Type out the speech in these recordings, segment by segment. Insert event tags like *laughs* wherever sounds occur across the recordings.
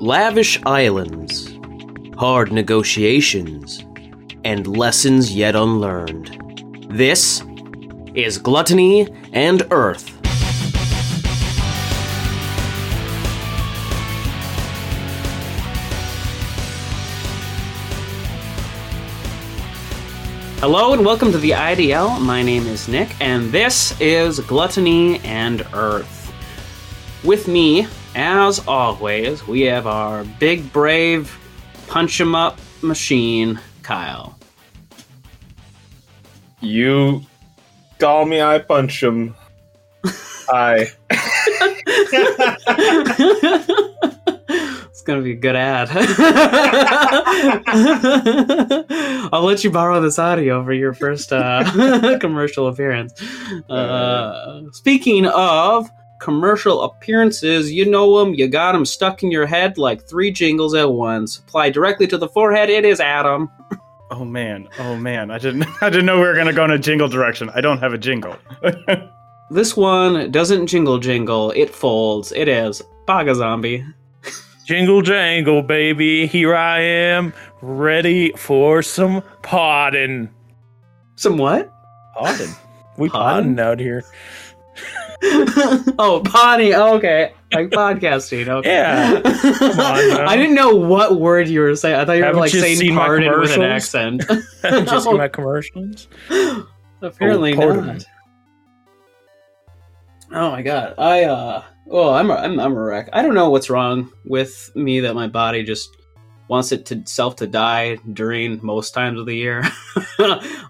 lavish islands, hard negotiations, and lessons yet unlearned. This is Gluttony and Earth. Hello and welcome to the IDL. My name is Nick, and this is Gluttony and Earth. With me, as always, we have our big, brave, punch 'em up machine, Kyle. You call me, I punch him. I. *laughs* it's gonna be a good ad. *laughs* I'll let you borrow this audio for your first uh, *laughs* commercial appearance. Uh, speaking of commercial appearances, you know them, you got them stuck in your head like three jingles at once. Apply directly to the forehead. It is Adam. *laughs* Oh man, oh man! I didn't, *laughs* I didn't know we were gonna go in a jingle direction. I don't have a jingle. *laughs* This one doesn't jingle jingle. It folds. It is BakaZombie. jingle jangle, baby! Here I am, ready for some podding. Some what? Podding. We Podding? out here. *laughs* oh, potty. Oh, okay. Like podcasting. Okay. Yeah. On. *laughs* I didn't know what word you were saying. I thought you were Haven't like you saying pardon with an accent. *laughs* Just No. my commercials. *gasps* Apparently Oh, not. Oh my god. I uh well, I'm a, I'm I'm a wreck. I don't know what's wrong with me that my body just wants it to self to die during most times of the year.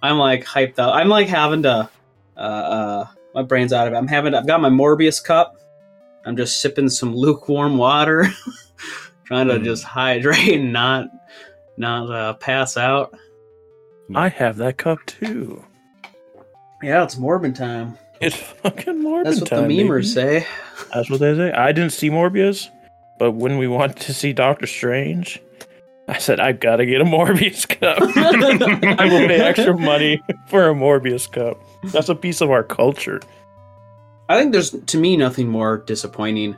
I'm like hyped up. I'm like having to uh uh my brain's out of it. I'm having I've got my Morbius cup. I'm just sipping some lukewarm water *laughs* trying to Mm. just hydrate and not not uh, pass out. I have that cup too. Yeah, it's Morbin time. It's fucking Morbid That's what time, the memers baby. say. That's what they say. I didn't see Morbius, but when we went to see Doctor Strange, I said I've got to get a Morbius cup. *laughs* I will pay extra money for a Morbius cup. That's a piece of our culture. I think there's to me nothing more disappointing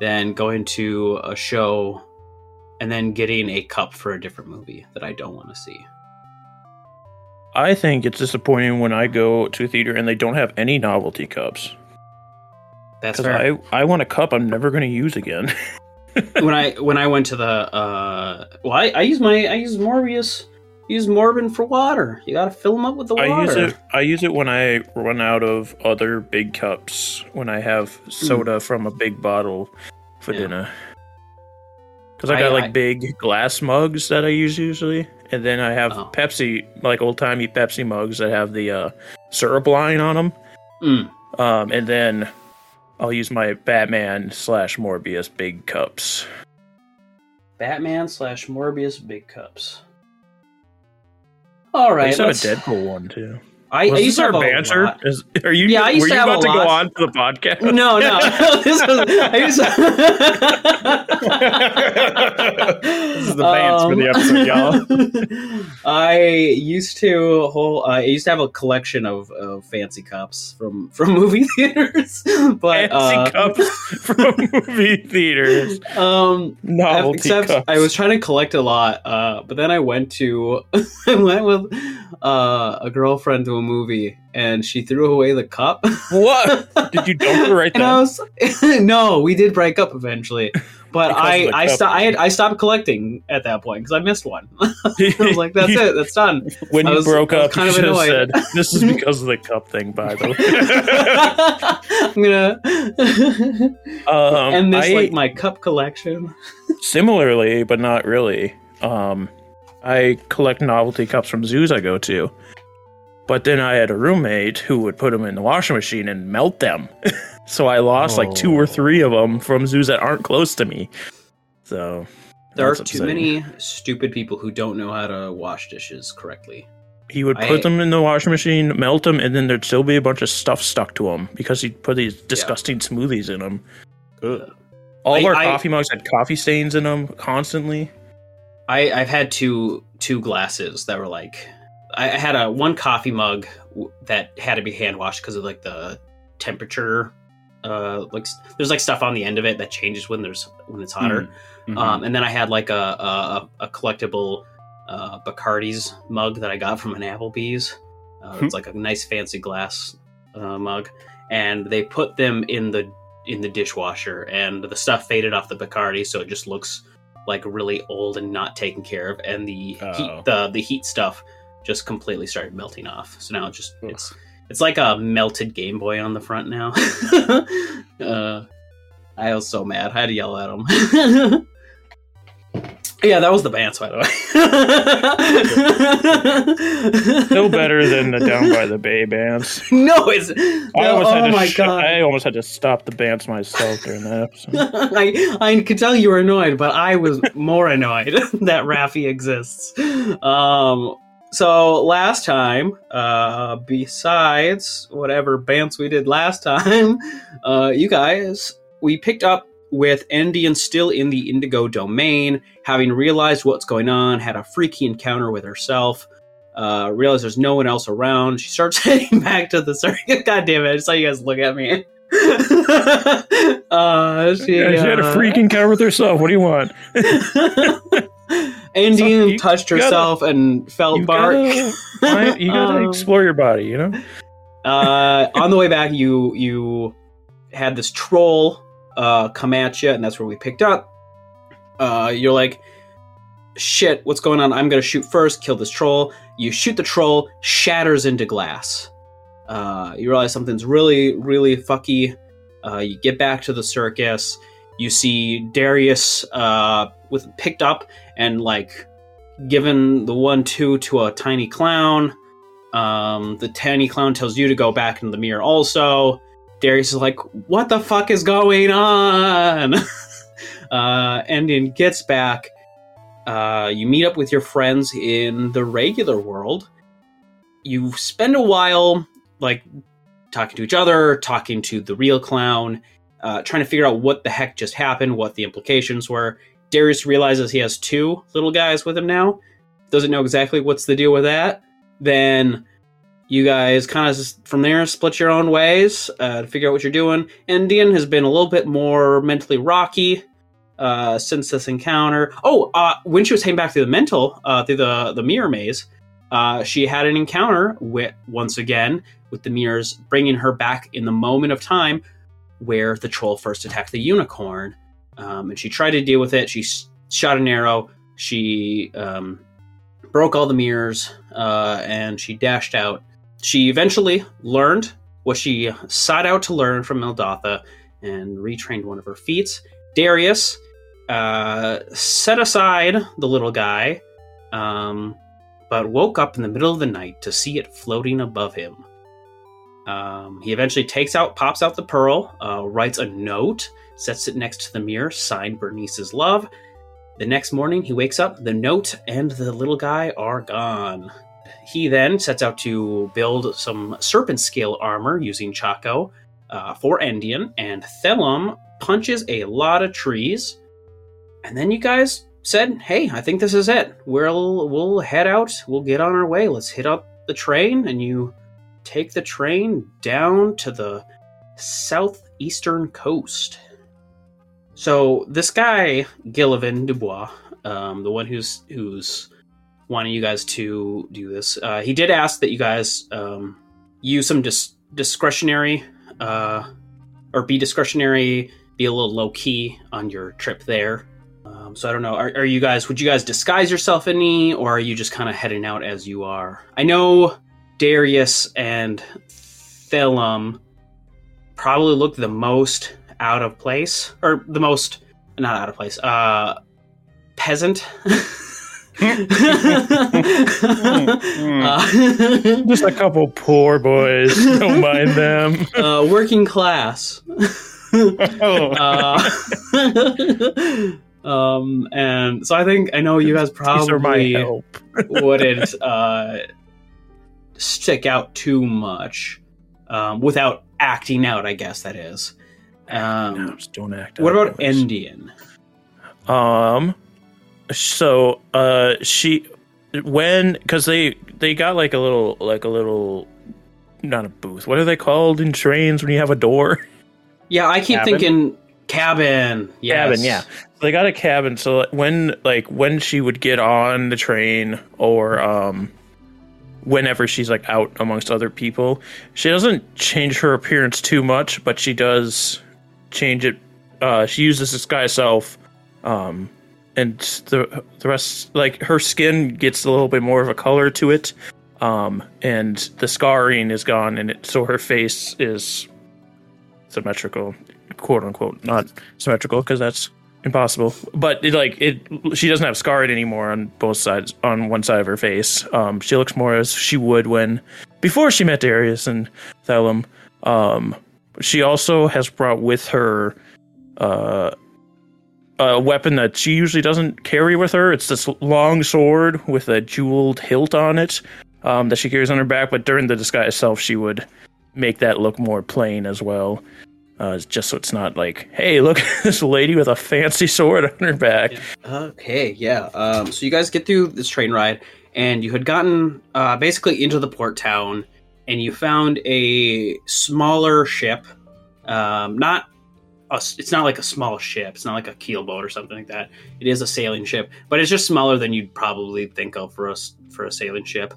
than going to a show and then getting a cup for a different movie that I don't want to see. I think it's disappointing when I go to a theater and they don't have any novelty cups. That's Because fair. I, I want a cup I'm never going to use again. *laughs* when I when I went to the uh well I, I use my I use Morbius use Morbin for water. You got to fill them up with the water. I use it. I use it when I run out of other big cups. When I have soda from a big bottle for Hmm. Yeah. dinner. Because I I- got like I- big glass mugs that I use usually, and then I have Oh. Pepsi, like old timey Pepsi mugs that have the uh, syrup line on them. Mm. Um, and then I'll use my Batman slash Morbius big cups. Batman slash Morbius big cups. All right, I have a Deadpool one too. I, Was I used this to have a banter? Is, are you? Yeah, I used were to you have about to go on to the podcast? No, no. *laughs* *laughs* this was, I used to... *laughs* This is the Vance for the episode, y'all. I used to whole. I used to have a collection of, of fancy cups from from movie theaters, but Fancy uh, cups from movie theaters. um, Novelty except cups. I was trying to collect a lot, uh, but then I went to I went with uh, a girlfriend to a movie, and she threw away the cup. What? *laughs* Did you dump right and then? I was *laughs* no, we did break up eventually, but I I, sto- I had I stopped collecting at that point because I missed one. *laughs* I was like, that's it, that's done. when I you broke up, kind of have said, annoyed. "This is because of the cup thing." By the way. I'm gonna um, end this I, like my cup collection. similarly, but not really. Um, I collect novelty cups from zoos I go to, but then I had a roommate who would put them in the washing machine and melt them. *laughs* so I lost like two or Oh. three of them from zoos that aren't close to me. So There are that's too many stupid people who don't know how to wash dishes correctly. He would I- put them in the washing machine, melt them, and then there'd still be a bunch of stuff stuck to them because he'd put these disgusting smoothies in them. All of our I- coffee mugs had coffee stains in them constantly. I, I've had two two glasses that were like I had a one coffee mug that had to be hand washed because of like the temperature Uh, like there's like stuff on the end of it that changes when there's when it's hotter. Mhm. Um, and then I had like a a, a collectible uh, Bacardi's mug that I got from an Applebee's. Uh, it's like a nice fancy glass uh, mug, and they put them in the in the dishwasher, and the stuff faded off the Bacardi, so it just looks like really old and not taken care of, and the Oh. heat the the heat stuff just completely started melting off. So now it just Ugh. it's it's like a melted Game Boy on the front now. *laughs* uh, I was so mad. I had to yell at him. *laughs* yeah, that was the Bants, by the way. *laughs* No better than the Down by the Bay bands. No, it's. I almost oh had to my sh- god! I almost had to stop the bands myself during that episode. I I could tell you were annoyed, but I was more annoyed that Raffi exists. Um. So last time, uh, besides whatever bants we did last time, *laughs* uh, you guys, we picked up with Endien still in the Indigo domain, having realized what's going on, had a freaky encounter with herself. Uh, realized there's no one else around. She starts *laughs* heading back to the circuit. *laughs* God damn it! I saw you guys look at me. uh, she, Yeah, she had a uh, freak encounter with herself. What do you want? Endien you touched gotta- herself and felt bark. gotta, you gotta *laughs* Um, explore your body, you know? uh, on the way back, you you had this troll uh, come at you, and that's where we picked up. Uh, you're like, shit, what's going on? I'm gonna shoot first, kill this troll. You shoot the troll, shatters into glass. Uh, you realize something's really, really fucky. Uh, you get back to the circus. You see Darius uh, with picked up and like given the one two to a tiny clown. Um, the tiny clown tells you to go back in the mirror. Also, Darius is like, "What the fuck is going on?" *laughs* uh, Endien gets back. Uh, you meet up with your friends in the regular world. You spend a while like talking to each other, talking to the real clown, uh, trying to figure out what the heck just happened, what the implications were. Darius realizes he has two little guys with him now. Doesn't know exactly what's the deal with that. Then you guys kind of from there split your own ways uh, to figure out what you're doing. Endien has been a little bit more mentally rocky uh, since this encounter. Oh, uh, when she was heading back through the mental, uh, through the the mirror maze, uh, she had an encounter with once again with the mirrors, bringing her back in the moment of time where the troll first attacked the unicorn. Um, and she tried to deal with it. She shot an arrow. She um, broke all the mirrors, uh, and she dashed out. She eventually learned what she sought out to learn from Mildatha and retrained one of her feats. Darius uh, set aside the little guy, um, but woke up in the middle of the night to see it floating above him. Um, he eventually takes out, pops out the pearl, uh, writes a note, sets it next to the mirror, signed Bernice's love. The next morning, he wakes up, the note and the little guy are gone. He then sets out to build some serpent scale armor using Chaco uh, for Endien, and Thellum punches a lot of trees. And then you guys said, "Hey, I think this is it. We'll we'll head out. We'll get on our way. Let's hit up the train." And you take the train down to the southeastern coast. So this guy, Gillivan Dubois, um, the one who's who's wanting you guys to do this, uh, he did ask that you guys um, use some dis- discretionary uh, or be discretionary, be a little low key on your trip there. Um, so I don't know. Are, are you guys? Would you guys disguise yourself any, or are you just kind of heading out as you are? I know Darius and Thellum probably look the most out of place, or the most not out of place. Uh, peasant. uh, *laughs* Just a couple poor boys. *laughs* Don't mind them. *laughs* uh, working class. Oh, uh, um, and so I think I know you guys probably wouldn't uh, stick out too much um, without acting out. I guess that is. Um, No, just don't act. what about boys. Endian? Um, so uh, she when because they they got like a little like a little not a booth. What are they called in trains when you have a door? *laughs* Yeah, I keep Cabin? thinking cabin. Yes. cabin yeah they got a cabin so when like when she would get on the train or um whenever she's like out amongst other people she doesn't change her appearance too much but she does change it. Uh she uses disguise self um and the the rest like her skin gets a little bit more of a color to it um and the scarring is gone and it so her face is symmetrical quote unquote not symmetrical because that's impossible. But it, like it she doesn't have scarred anymore on both sides on one side of her face. Um she looks more as she would when before she met darius and thellum um she also has brought with her uh a weapon that she usually doesn't carry with her it's this long sword with a jeweled hilt on it um that she carries on her back but during the disguise itself, she would make that look more plain as well uh, just so it's not like, hey, look, at *laughs* this lady with a fancy sword on her back. Okay, yeah. Um, so you guys get through this train ride, and you had gotten uh, basically into the port town, and you found a smaller ship. Um, not a, it's not like a small ship. It's not like a keelboat or something like that. It is a sailing ship, but it's just smaller than you'd probably think of for us for a sailing ship.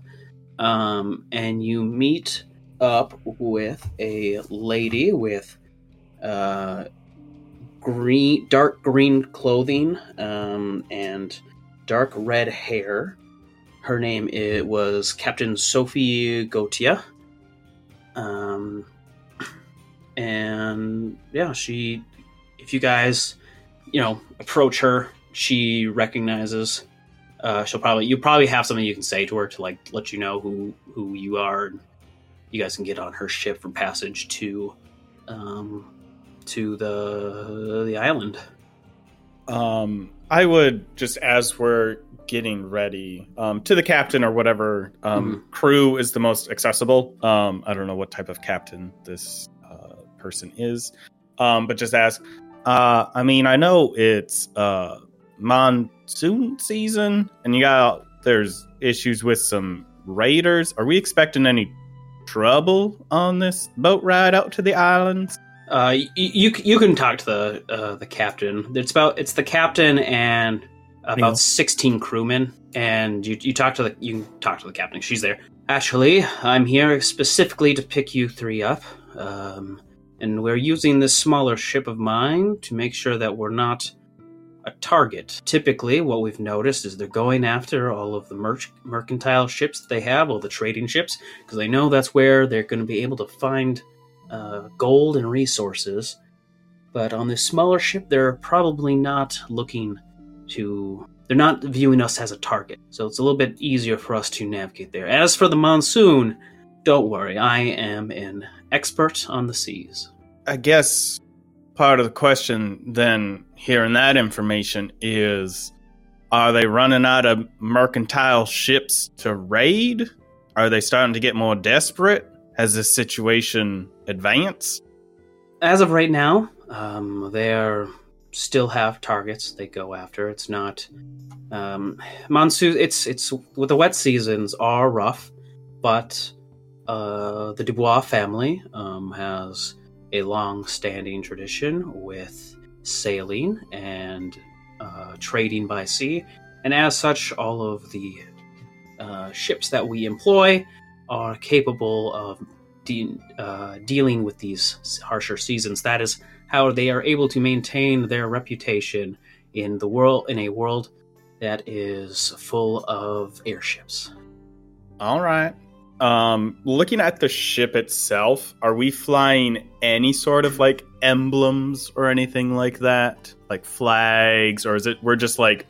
Um, and you meet up with a lady with uh, green, dark green clothing, um, and dark red hair. Her name it was Captain Sophie Gautier. Um, and yeah, she, if you guys, you know, approach her, she recognizes. Uh, she'll probably you probably have something you can say to her to like let you know who who you are. You guys can get on her ship for passage to um, to the the island. Um, I would just as we're getting ready um, to the captain or whatever um, crew is the most accessible. Um, I don't know what type of captain this uh, person is, um, but just ask. Uh, I mean, I know it's uh, monsoon season, and you got there's issues with some raiders. Are we expecting any trouble on this boat ride out to the islands? Uh, y- you you can talk to the uh, the captain. It's about it's the captain and about Neil. sixteen crewmen, and you you talk to the you can talk to the captain. She's there. Actually, I'm here specifically to pick you three up. Um, and we're using this smaller ship of mine to make sure that we're not a target. Typically, what we've noticed is they're going after all of the merch- mercantile ships that they have, all the trading ships, because they know that's where they're going to be able to find uh, gold and resources. But on this smaller ship, they're probably not looking to. They're not viewing us as a target, so it's a little bit easier for us to navigate there. As for the monsoon, don't worry, I am an expert on the seas. I guess part of the question then hearing that information is are they running out of mercantile ships to raid? Are they starting to get more desperate? Has this situation advanced? As of right now, um, they still have targets they go after. It's not um, monsoon. It's it's with the wet seasons are rough, but uh, the Dubois family um, has a long-standing tradition with sailing and uh, trading by sea, and as such, all of the uh, ships that we employ are capable of de- uh, dealing with these harsher seasons. That is how they are able to maintain their reputation in the world in a world that is full of airships. All right. Um, looking at the ship itself, are we flying any sort of like emblems or anything like that? Like flags, or is it we're just like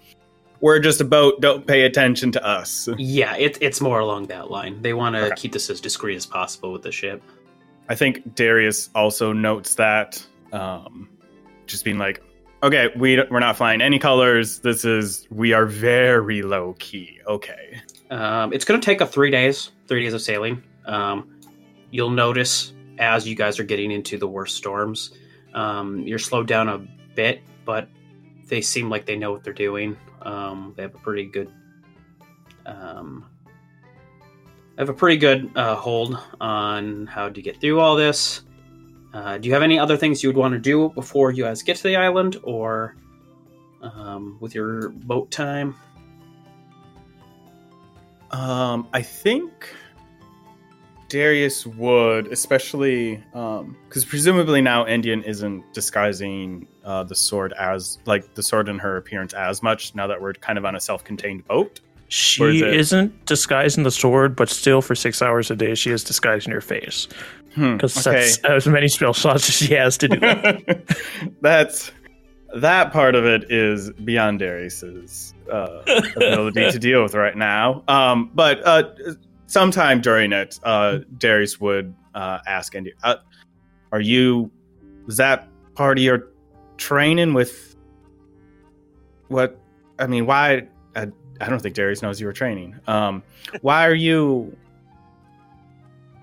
we're just a boat, don't pay attention to us? Yeah, it, it's more along that line. They want to Okay. keep this as discreet as possible with the ship. I think Darius also notes that, um, just being like, okay, we we're not flying any colors. This is we are very low key. Okay, Um, it's going to take up three days, three days of sailing. Um, you'll notice as you guys are getting into the worst storms, um, you're slowed down a bit, but they seem like they know what they're doing. Um, they have a pretty good, um, have a pretty good uh, hold on how to get through all this. Uh, do you have any other things you would want to do before you guys get to the island, or um, with your boat time? Um, I think Darius would, especially because presumably now Endien isn't disguising uh, the sword as like the sword in her appearance as much. Now that we're kind of on a self-contained boat, She Or is it- isn't disguising the sword, but still for six hours a day she is disguising her face Hmm, because that's as many spell slots as *laughs* she has to do that. *laughs* that's that part of it is beyond Darius's uh, ability to deal with right now. Um, but uh, sometime during it, uh, Darius would uh, ask Andy, uh, "Are you? Was that part of your training with what? I mean, why? I, I don't think Darius knows you were training. Um, why are you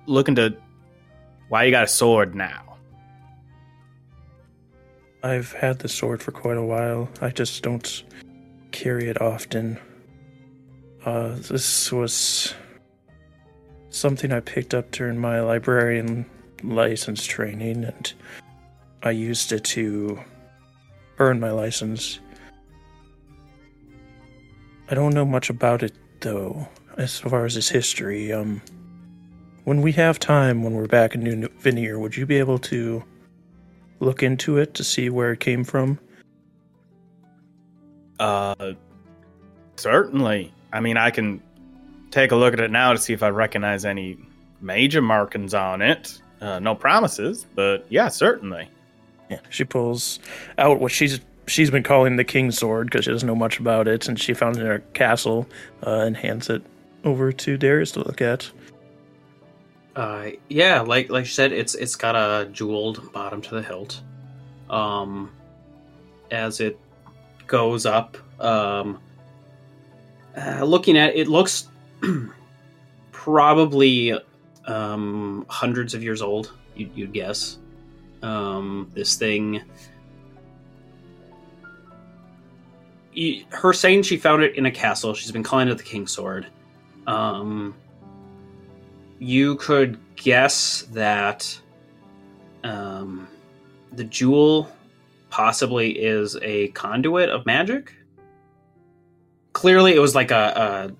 looking to? Why you got a sword now?" I've had the sword for quite a while. I just don't carry it often. Uh, this was something I picked up during my librarian license training, and I used it to earn my license. I don't know much about it, though, as far as its history. Um, when we have time, when we're back in New Veneer, would you be able to look into it to see where it came from? Uh, certainly. I mean, I can take a look at it now to see if I recognize any major markings on it. Uh, no promises, but yeah, certainly. Yeah, she pulls out what she's she's been calling the king's sword because she doesn't know much about it, and she found it in her castle uh, and hands it over to Darius to look at. Uh, yeah, like like you said, it's it's got a jeweled bottom to the hilt. Um, as it goes up, um, uh, looking at it, looks *clears throat* probably um, hundreds of years old. You'd, you'd guess. Um, this thing. Her saying she found it in a castle. She's been calling it the king's sword. Um, you could guess that um, the jewel possibly is a conduit of magic. Clearly, it was like a,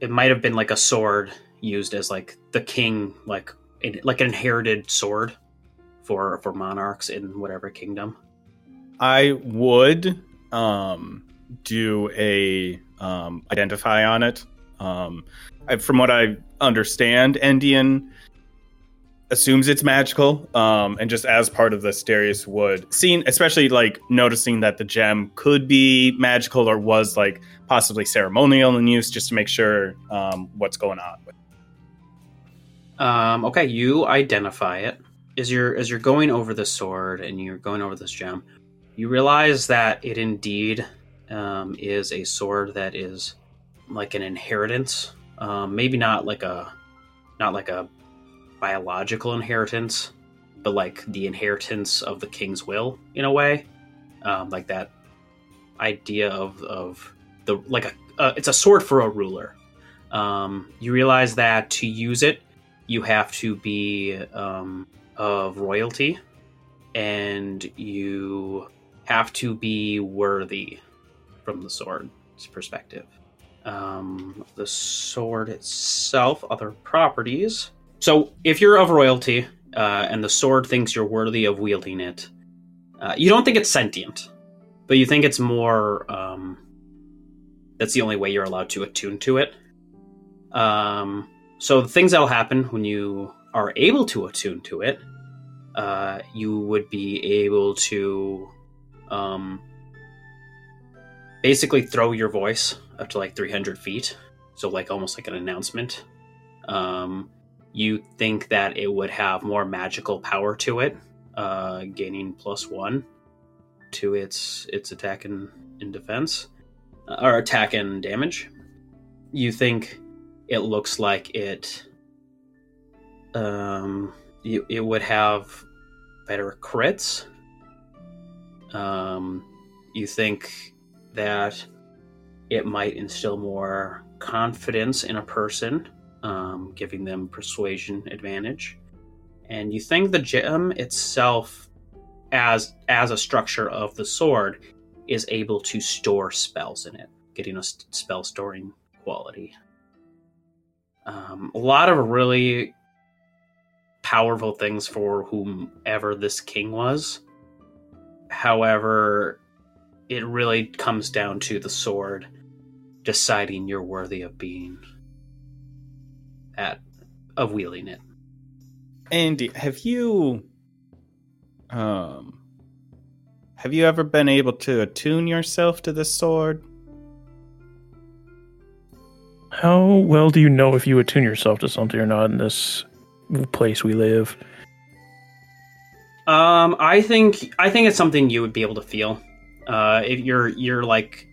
a it might have been like a sword used as like the king, like in, like an inherited sword for for monarchs in whatever kingdom. I would um, do a um, identify on it. Um, I, from what I understand, Endien assumes it's magical, um, and just as part of this, Darius would seeing, especially like noticing that the gem could be magical or was like possibly ceremonial in use, just to make sure um, what's going on. Um, okay, you identify it as you're as you're going over the sword and you're going over this gem. You realize that it indeed um, is a sword that is like an inheritance. Um, maybe not like a not like a biological inheritance, but like the inheritance of the king's will in a way, um, like that idea of of the like a uh, it's a sword for a ruler. Um, you realize that to use it, you have to be um, of royalty, and you have to be worthy from the sword's perspective. Um, the sword itself, other properties. So, if you're of royalty uh, and the sword thinks you're worthy of wielding it, uh, you don't think it's sentient, but you think it's more. Um, that's the only way you're allowed to attune to it. Um, so the things that'll happen when you are able to attune to it, uh, you would be able to um, basically throw your voice up to like 300 feet. So like almost like an announcement. Um, you think that it would have more magical power to it, uh, gaining plus one to its its attack and in defense, uh, or attack and damage. You think it looks like it um you, it would have better crits um you think that it might instill more confidence in a person um, giving them persuasion advantage and you think the gem itself, as as a structure of the sword, is able to store spells in it, getting a s- spell storing quality. Um, a lot of really powerful things for whomever this king was. However, it really comes down to the sword deciding you're worthy of being at of wielding it. Andy, have you um have you ever been able to attune yourself to the sword? How well do you know if you attune yourself to something or not in this place we live? Um, I think I think it's something you would be able to feel. Uh, if you're you're like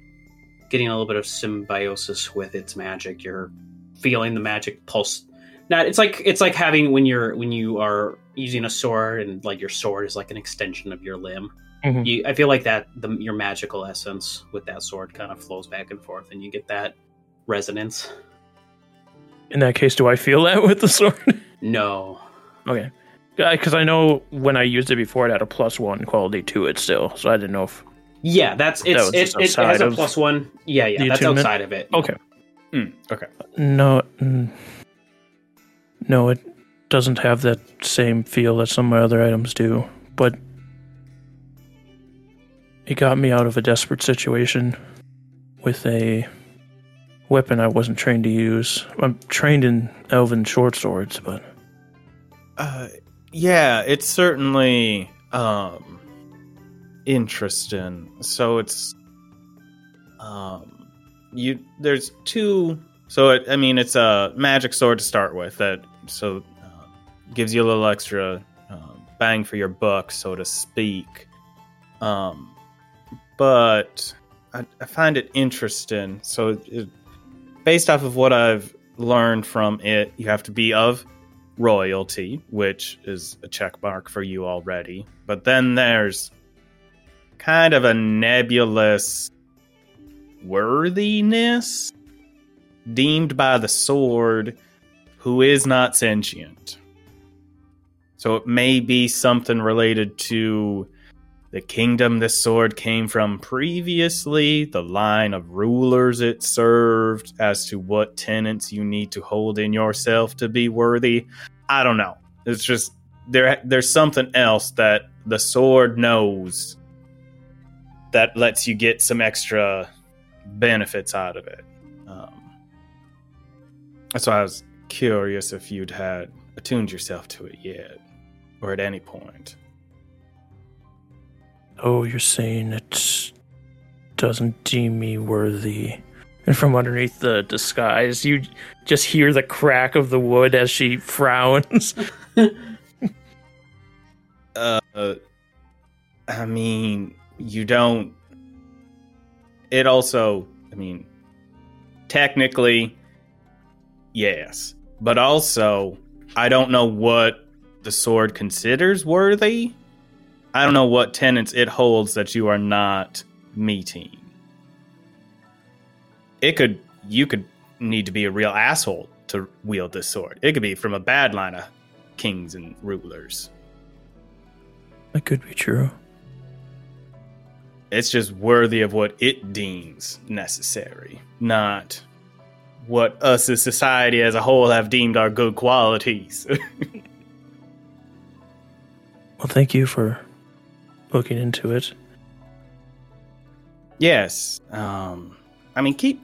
getting a little bit of symbiosis with its magic, you're feeling the magic pulse. Not it's like it's like having when you're when you are using a sword and like your sword is like an extension of your limb. Mhm. You, I feel like that the your magical essence with that sword kind of flows back and forth, and you get that resonance. In that case, do I feel that with the sword? *laughs* No, okay. Because I know when I used it before, it had a plus one quality to it still. So I didn't know if. Yeah, that's it's was it, it, it has a plus one. Yeah, yeah, that's attunement? outside of it. Okay. Mm, okay. No. mm, No, it doesn't have that same feel that some of my other items do. But it got me out of a desperate situation with a weapon I wasn't trained to use. I'm trained in elven short swords, but Uh yeah, it's certainly um interesting. So it's um you there's two so it, I mean it's a magic sword to start with that so uh, gives you a little extra uh, bang for your buck so to speak. Um but I, I find it interesting. So it, based off of what I've learned from it, you have to be of royalty, which is a check mark for you already. But then there's kind of a nebulous worthiness deemed by the sword who is not sentient. So it may be something related to the kingdom this sword came from previously, the line of rulers it served, as to what tenets you need to hold in yourself to be worthy. I don't know. It's just there. There's something else that the sword knows that lets you get some extra benefits out of it. Um, that's why I was curious if you'd had attuned yourself to it yet, or at any point. oh, you're saying it doesn't deem me worthy. And from underneath the disguise, you just hear the crack of the wood as she *laughs* frowns. *laughs* Uh, I mean, you don't. It also, I mean, technically, yes, but also, I don't know what the sword considers worthy. I don't know what tenets it holds that you are not meeting. It could, you could need to be a real asshole to wield this sword. It could be from a bad line of kings and rulers. That could be true. It's just worthy of what it deems necessary, not what us as society as a whole have deemed our good qualities. *laughs* Well, thank you for looking into it. yes. Um I mean keep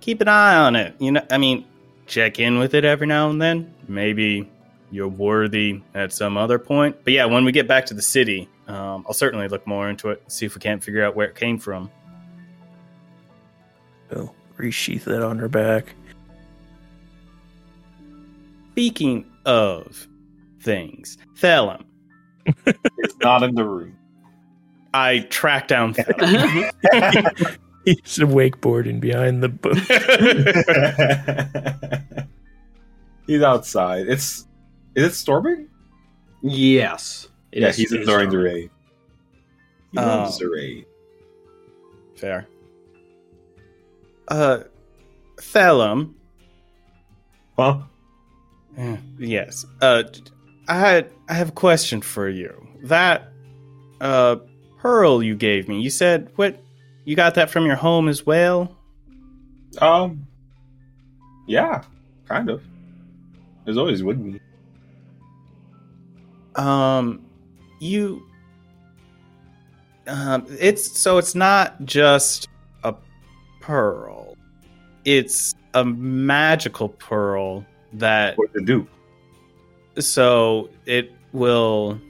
keep an eye on it. You know I mean check in with it every now and then. Maybe you're worthy at some other point. But yeah, when we get back to the city, um, I'll certainly look more into it, see if we can't figure out where it came from. So resheath that on her back. Speaking of things, Thellum, *laughs* It's not in the room. I track down *laughs* Thellum. *laughs* He's a wakeboarding behind the boat. he's outside. It's is it storming? Yes. It yeah, is- he's it is ignoring the storming. Raid. He Um, loves the raid. Fair. Uh, Thellum. Huh? eh, Yes. Uh, I had I have a question for you. That uh pearl you gave me, you said what you got that from your home as well? Um, yeah, kind of. There's always with me. Um, you. Um, it's so it's not just a pearl. It's a magical pearl that to do? so it will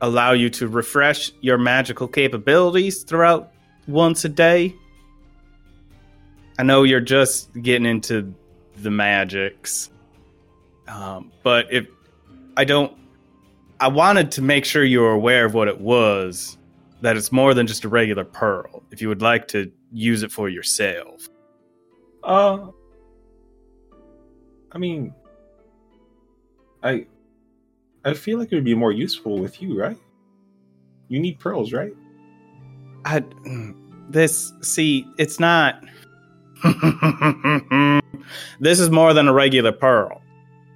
allow you to refresh your magical capabilities throughout once a day. I know you're just getting into the magics, um, but if I don't, I wanted to make sure you were aware of what it was. That it's more than just a regular pearl. If you would like to use it for yourself, Uh, I mean, I, I feel like it would be more useful with you, right? You need pearls, right? I this see it's not *laughs* this is more than a regular pearl.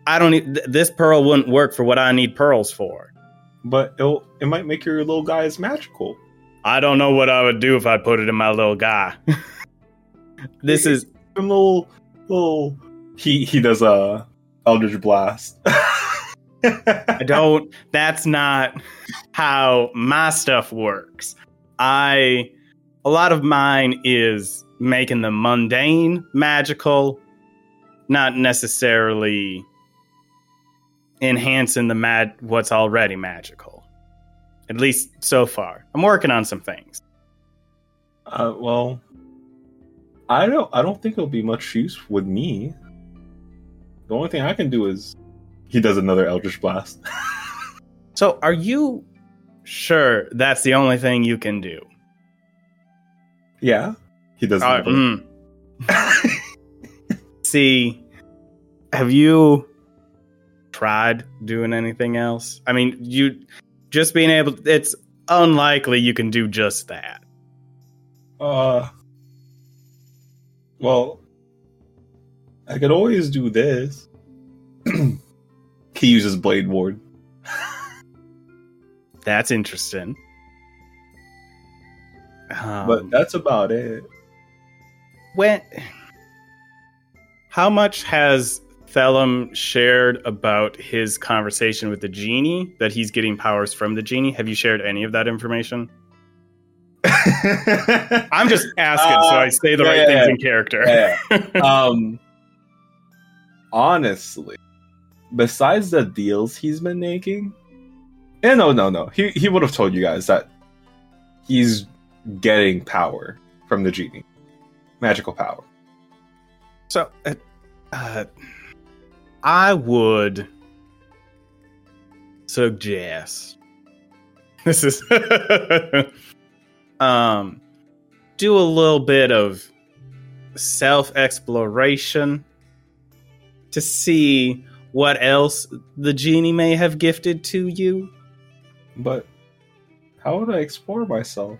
I don't need this pearl wouldn't work for what I need pearls for. But it'll, it might make your little guy as magical. I don't know what I would do if I put it in my little guy. *laughs* this is A little, little. He he does a Eldritch Blast. I don't that's not how my stuff works. I a lot of mine is making the mundane magical, not necessarily enhancing the mad what's already magical. At least so far. I'm working on some things. Uh, well, I don't. I don't think it'll be much use with me. The only thing I can do is he does another Eldritch Blast. *laughs* So are you sure that's the only thing you can do? yeah, he does. Uh, mm. *laughs* See, have you tried doing anything else? I mean, you just being able it's unlikely you can do just that. Uh, well, I could always do this. *clears throat* he uses Blade Ward. *laughs* That's interesting. Um, but that's about it. when how much has Thellum shared about his conversation with the genie that he's getting powers from the genie? Have you shared any of that information? *laughs* I'm just asking so I say the Uh, yeah, right yeah, things yeah. in character. Yeah. *laughs* um, honestly, besides the deals he's been making, eh, no, no, no. He he would have told you guys that he's getting power from the genie, magical power. So, uh, uh, I would suggest *laughs* this is um do a little bit of self exploration to see what else the genie may have gifted to you. But how would I explore myself?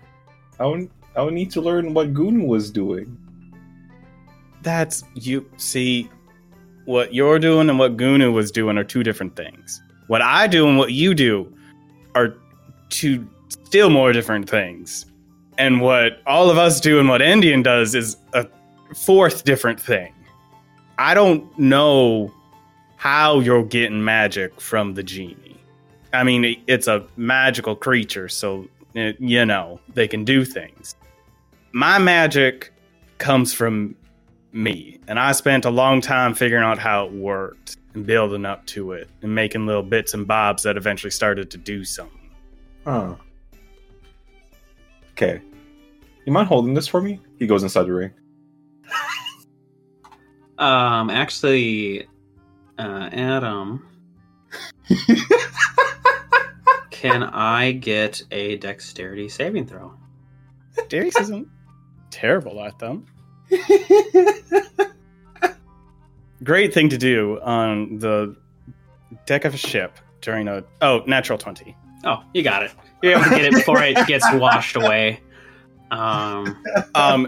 I would I would need to learn what Goon was doing. That's you see what you're doing and what Gunu was doing are two different things. What I do and what you do are two still more different things. And what all of us do and what Endien does is a fourth different thing. I don't know how you're getting magic from the genie. I mean, it's a magical creature, so eh, you know they can do things. My magic comes from me, and I spent a long time figuring out how it worked and building up to it and making little bits and bobs that eventually started to do something. Huh. Okay. You mind holding this for me? He goes inside the ring. *laughs* Um, actually, uh, Adam, *laughs* can I get a dexterity saving throw? Darius isn't terrible at them. Great thing to do on the deck of a ship during a oh natural twenty. Oh, you got it. You're able to get it before it gets washed away. Um, Um,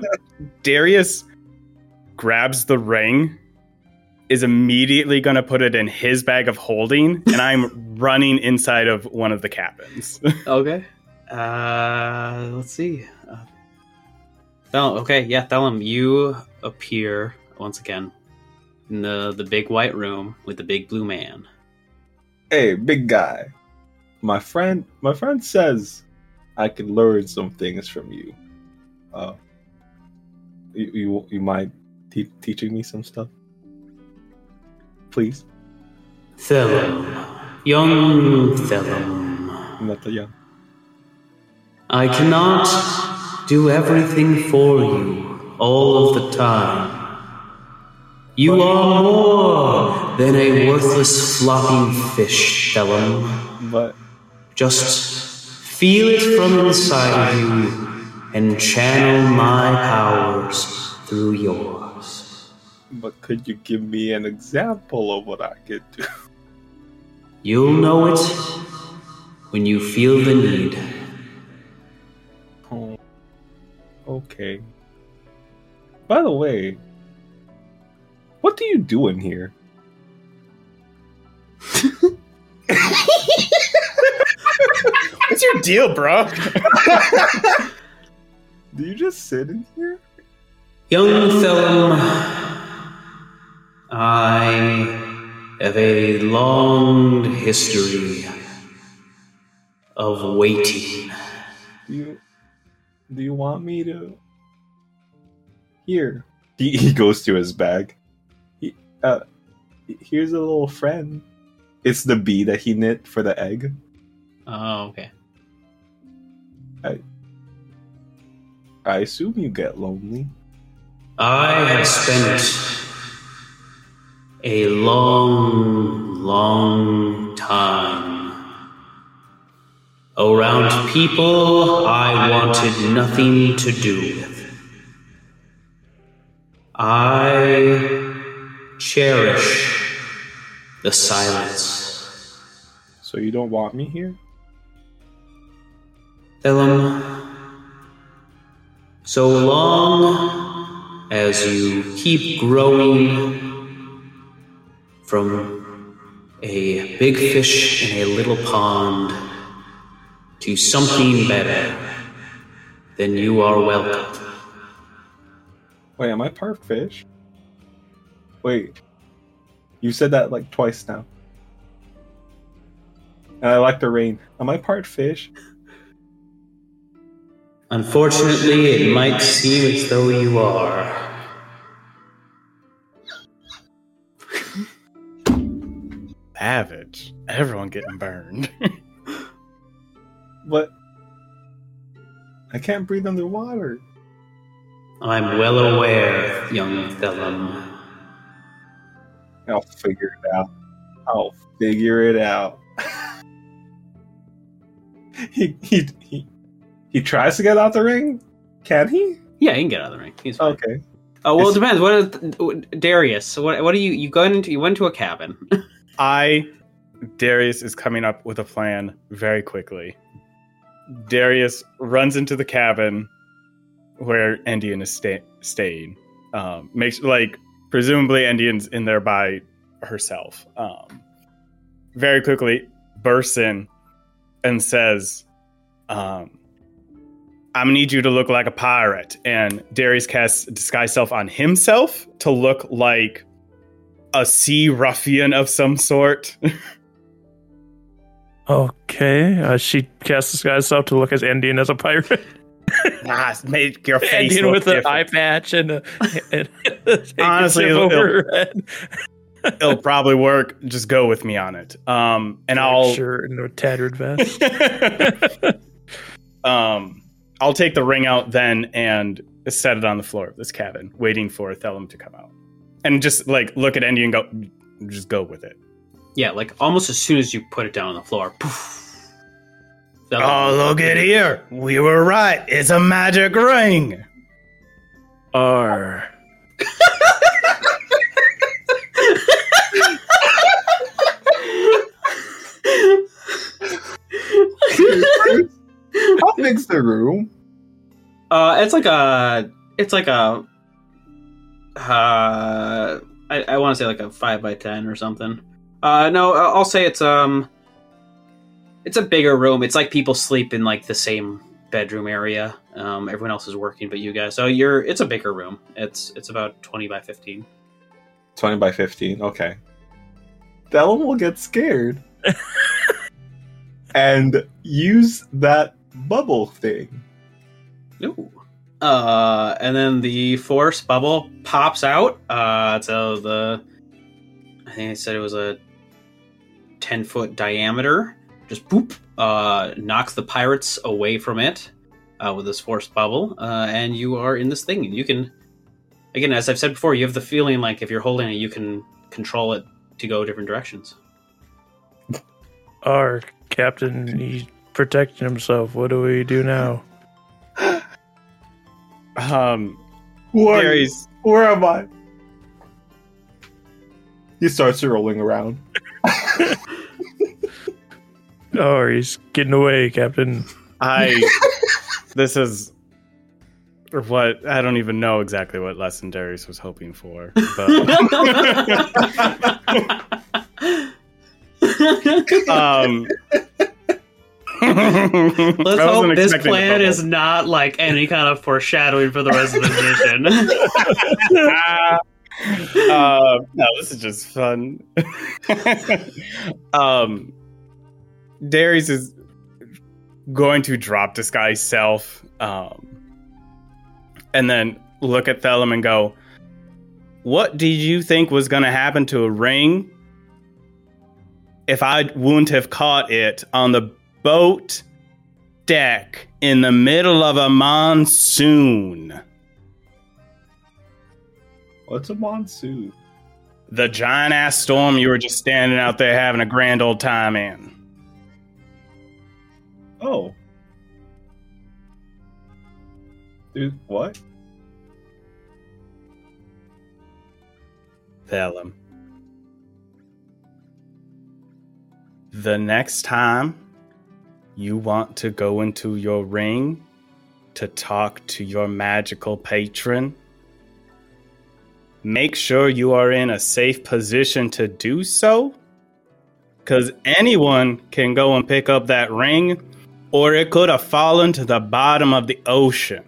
Darius grabs the ring is immediately going to put it in his bag of holding, and I'm *laughs* running inside of one of the cabins. Okay. Uh, let's see. Thel- okay, yeah, Thellum, you appear once again in the the big white room with the big blue man. Hey, big guy. My friend, my friend says I can learn some things from you. Uh, you you, you mind te- teaching me some stuff, please? Thellum, young Thellum, Not the young. I cannot do everything for you all of the time. You are more than a worthless flopping fish, Thellum. But Just feel it from inside of you and channel my powers through yours. but could you give me an example of what I could do? You'll know it when you feel the need. Okay. By the way, what do you do in here? What's your deal, bro? Do you just sit in here? Young Thellum, I have a long history of waiting. You do you want me to here? He, he goes to his bag. He, uh, here's a little friend. It's the bee that he knit for the egg. Oh, okay. I I assume you get lonely. I have spent a long, long time around people I wanted nothing to do with. I cherish the silence. So you don't want me here? Thellum, so long as you keep growing from a big fish in a little pond to something better, then you are welcome. Wait, am I part fish? Wait, you said that like twice now. And I like the rain. Am I part fish? Unfortunately, it might seem as though you are. Savage. Everyone getting burned. *laughs* But I can't breathe underwater. I'm well aware, young Thellum. I'll figure it out. I'll figure it out. *laughs* he, he he he tries to get out the ring. Can he? Yeah, he can get out of the ring. He's fine. Okay. Oh well, it depends. What Darius? What what do you you go into? You went to a cabin. *laughs* I, Darius, is coming up with a plan very quickly. Darius runs into the cabin where Endien is sta- staying. Um, makes like presumably Endien's in there by herself. Um, very quickly bursts in and says, um, "I'm gonna need you to look like a pirate." And Darius casts disguise self on himself to look like a sea ruffian of some sort. *laughs* Okay. Uh, she casts disguise herself to look as Endien as a pirate. *laughs* ah, make your *laughs* face Indian with an eye patch and a, and *laughs* Honestly, it'll- over her head. It'll probably work. Just go with me on it. Um, and I'll shirt and a tattered vest. um, I'll take the ring out then and set it on the floor of this cabin, waiting for Thellum to come out, and just like look at Andy and go, just go with it. Yeah, like almost as soon as you put it down on the floor. Poof, Thellum- Oh, look at here! We were right. It's a magic ring. R. How big's the room? Uh, it's like a, it's like a, uh, I I, I want to say like a five by ten or something. Uh, no, I- I'll say it's um, it's a bigger room. It's like people sleep in like the same bedroom area. Um, everyone else is working, but you guys. So you're. It's a bigger room. It's it's about twenty by fifteen. 20 by 15. Okay. Thellum will get scared *laughs* and use that bubble thing. Ooh. Uh, and then the force bubble pops out. Uh, so the I think I said it was a ten foot diameter. Just boop. Uh, knocks the pirates away from it uh, with this force bubble, uh, and you are in this thing. And you can, again, as I've said before, you have the feeling like if you're holding it, you can control it to go different directions. Our captain, he's protecting himself. What do we do now? *sighs* Um, Where, Gary's where am I? He starts rolling around. *laughs* Oh, he's getting away, Captain. I. *laughs* this is what I don't even know exactly what lesson Darius was hoping for, but *laughs* um. Let's hope this plan is not like any kind of foreshadowing for the rest of the mission. uh, no, this is just fun. um, Darius is going to drop disguise self, um, and then look at Thellum and go, "What did you think was going to happen to a ring if I wouldn't have caught it on the boat deck in the middle of a monsoon?" What's a monsoon? the giant ass storm you were just standing out there having a grand old time in. Oh. Dude, what? Thellum. The next time you want to go into your ring to talk to your magical patron, make sure you are in a safe position to do so. Because anyone can go and pick up that ring, or it could have fallen to the bottom of the ocean.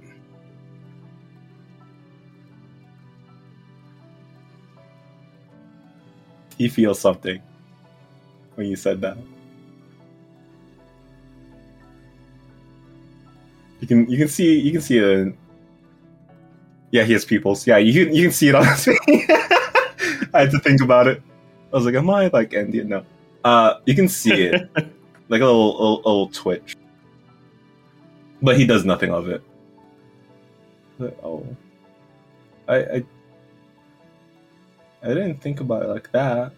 He feels something when you said that. You can you can see you can see it. Yeah, he has pupils. Yeah, you can you can see it on his *laughs* face. I had to think about it. I was like, am I like Indian? No. Uh, you can see it, *laughs* like a little, little little twitch, but he does nothing of it. But, oh, I, I I didn't think about it like that.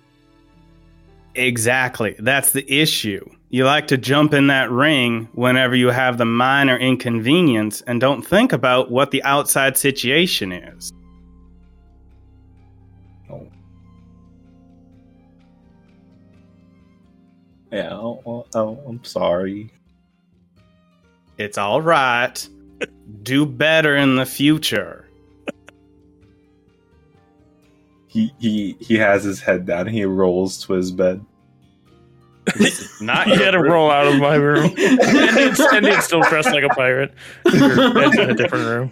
Exactly. That's the issue. You like to jump in that ring whenever you have the minor inconvenience and don't think about what the outside situation is. Oh. Yeah, oh, oh, oh, I'm sorry. It's all right. Do better in the future. He he he has his head down he rolls to his bed. Not yet. gotta roll out of my room. Endien's, Endien's still dressed like a pirate. Your bed's in a different room.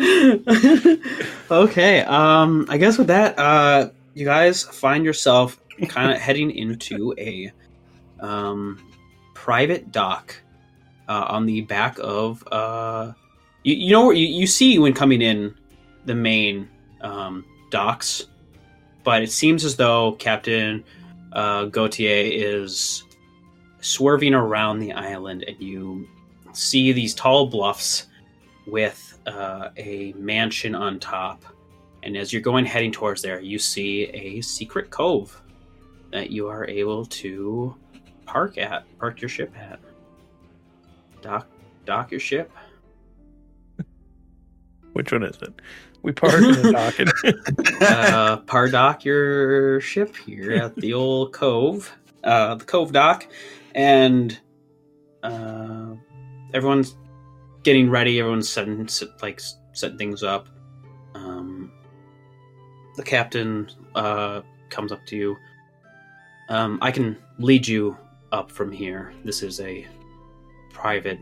*laughs* okay, um, I guess with that, uh, you guys find yourself kind of heading into a um, private dock uh, on the back of uh, you, you know you, you see when coming in the main um, docks, but it seems as though Captain uh, Gautier is swerving around the island, and you see these tall bluffs with uh, a mansion on top. And as you're going heading towards there, you see a secret cove that you are able to park at, park your ship at. Dock, dock your ship. *laughs* Which one is it? We park in the dock. And *laughs* uh, pardock your ship here at the old cove, uh, the cove dock, and uh, everyone's getting ready. Everyone's setting set, like setting things up. Um, the captain uh, comes up to you. Um, I can lead you up from here. This is a private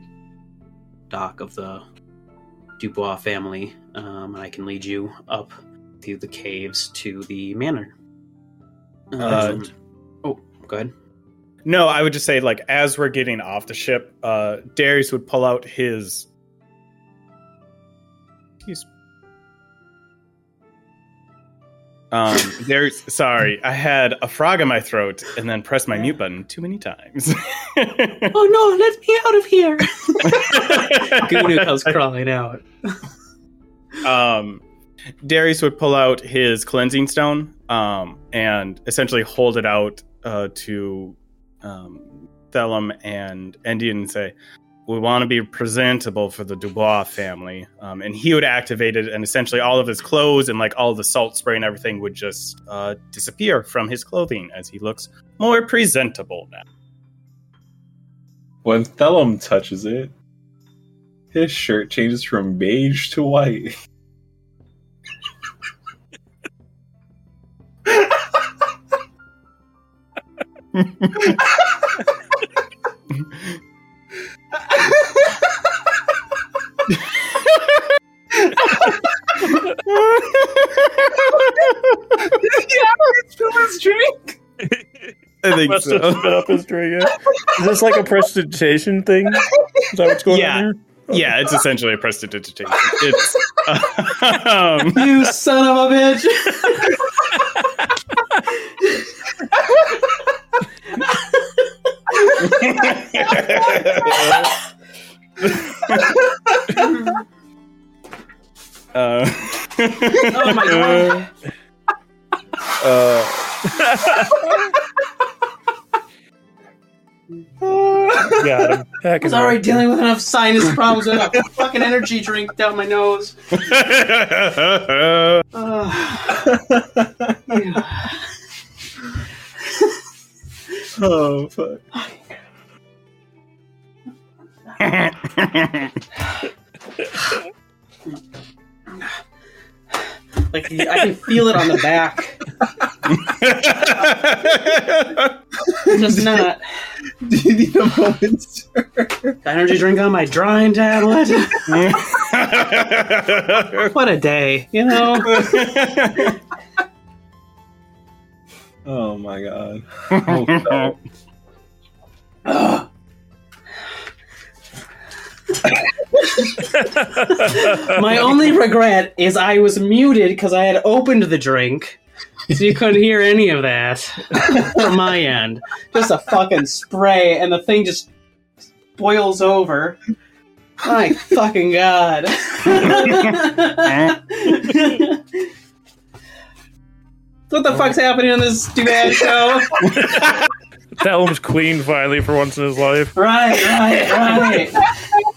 dock of the Dubois family, um, and I can lead you up through the caves to the manor. Uh, Um, oh, go ahead. No, I would just say like as we're getting off the ship, uh Darius would pull out his Excuse Um *laughs* Darius sorry, I had a frog in my throat and then pressed my mute button too many times. *laughs* Oh no, let me out of here! *laughs* Gunu comes crawling out. um Darius would pull out his cleansing stone um and essentially hold it out uh to um Thellum and Endien and say we want to be presentable for the Dubois family. Um, and he would activate it, and essentially all of his clothes and like all the salt spray and everything would just uh, disappear from his clothing as he looks more presentable now. When Thellum touches it, his shirt changes from beige to white. *laughs* *laughs* his drink. I think Must have spit up his drink. yeah. *laughs* Is this like a prestidigitation thing? Is that what's going Yeah. on here? Yeah, it's essentially a prestidigitation. It's *laughs* um, You son of a bitch! *laughs* uh, Oh my god! Got him. I was already dealing with enough sinus problems with a fucking energy drink down my nose. Ugh. *laughs* oh fuck! *laughs* like the, I can feel it on the back. *laughs* Just not. Do you need a moment, sir? Energy drink on my drying tablet. *laughs* What a day, you know? *laughs* Oh my god! Oh, no. Ugh. My only regret is I was muted because I had opened the drink. So you couldn't hear any of that *laughs* from my end. Just a fucking spray, and the thing just boils over. My fucking god. *laughs* what the fuck's happening on this stupid show? *laughs* Thellum's clean finally for once in his life. Right, right, right.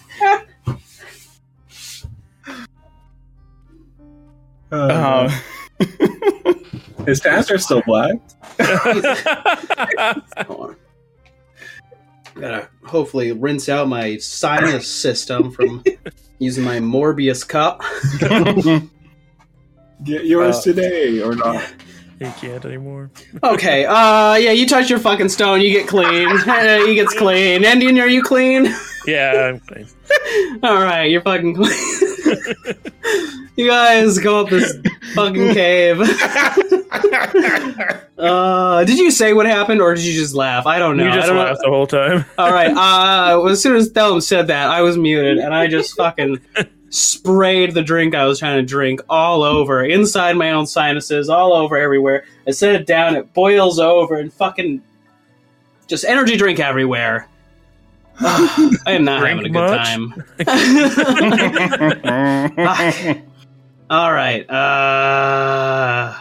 Uh, *laughs* his pants are still black. Hold. *laughs* Gotta hopefully rinse out my sinus system from using my Morbius cup. *laughs* Get yours Uh, today or not? he can't anymore. Okay, uh, yeah, you touch your fucking stone, you get clean. He gets clean. Endien, are you clean? Yeah, I'm clean. Alright, you're fucking clean. *laughs* you guys go up this fucking cave. *laughs* uh, did you say what happened or did you just laugh? I don't know. you I just don't know. laughed the whole time. All right. *laughs* Uh, as soon as Thellum said that, I was muted, and I just fucking sprayed the drink I was trying to drink all over, inside my own sinuses, all over everywhere. I set it down, it boils over, and fucking just energy drink everywhere. *sighs* I am not having a good much? time. *laughs* all right. Uh,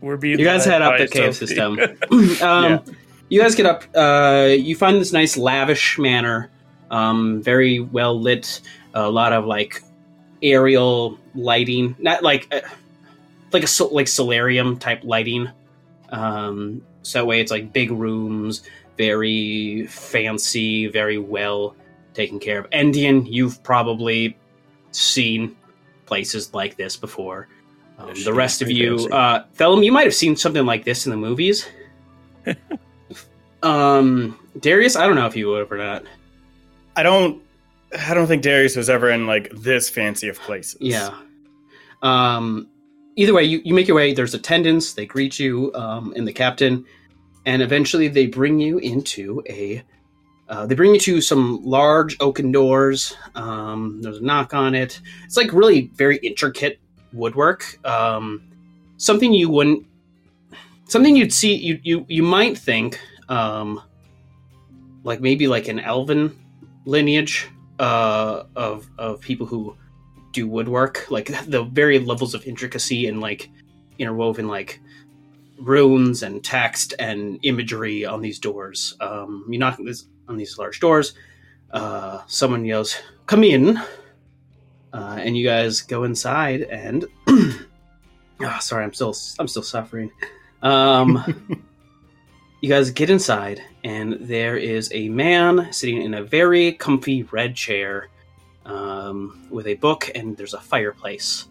We're being you guys head up the cave Sophie. system. *laughs* *laughs* um, You guys get up. Uh, you find this nice lavish manor, um, very well lit. A lot of like aerial lighting, not like uh, like a sol- like solarium type lighting. Um, so that way, it's like big rooms, very fancy, very well taken care of. Endien, you've probably seen places like this before. Um, the rest of you, fancy. uh, Thellum, you might have seen something like this in the movies. *laughs* um, Darius, I don't know if you would or not. I don't. I don't think Darius was ever in like this fancy of places. Yeah. Um, either way, you, you make your way. There's attendants. They greet you, um, and the captain, and eventually they bring you into a. Uh, they bring you to some large oaken doors. Um, there's a knock on it. It's like really very intricate woodwork. Um, something you wouldn't. Something you'd see. You you you might think. Um, like maybe like an elven lineage uh, of of people who do woodwork, like the very levels of intricacy and like interwoven like runes and text and imagery on these doors. Um, you knock this, on these large doors. Uh, someone yells, "Come in!" Uh, and you guys go inside. And *clears throat* Ah, sorry, I'm still I'm still suffering. Um, *laughs* you guys get inside, and there is a man sitting in a very comfy red chair um, with a book, and there's a fireplace.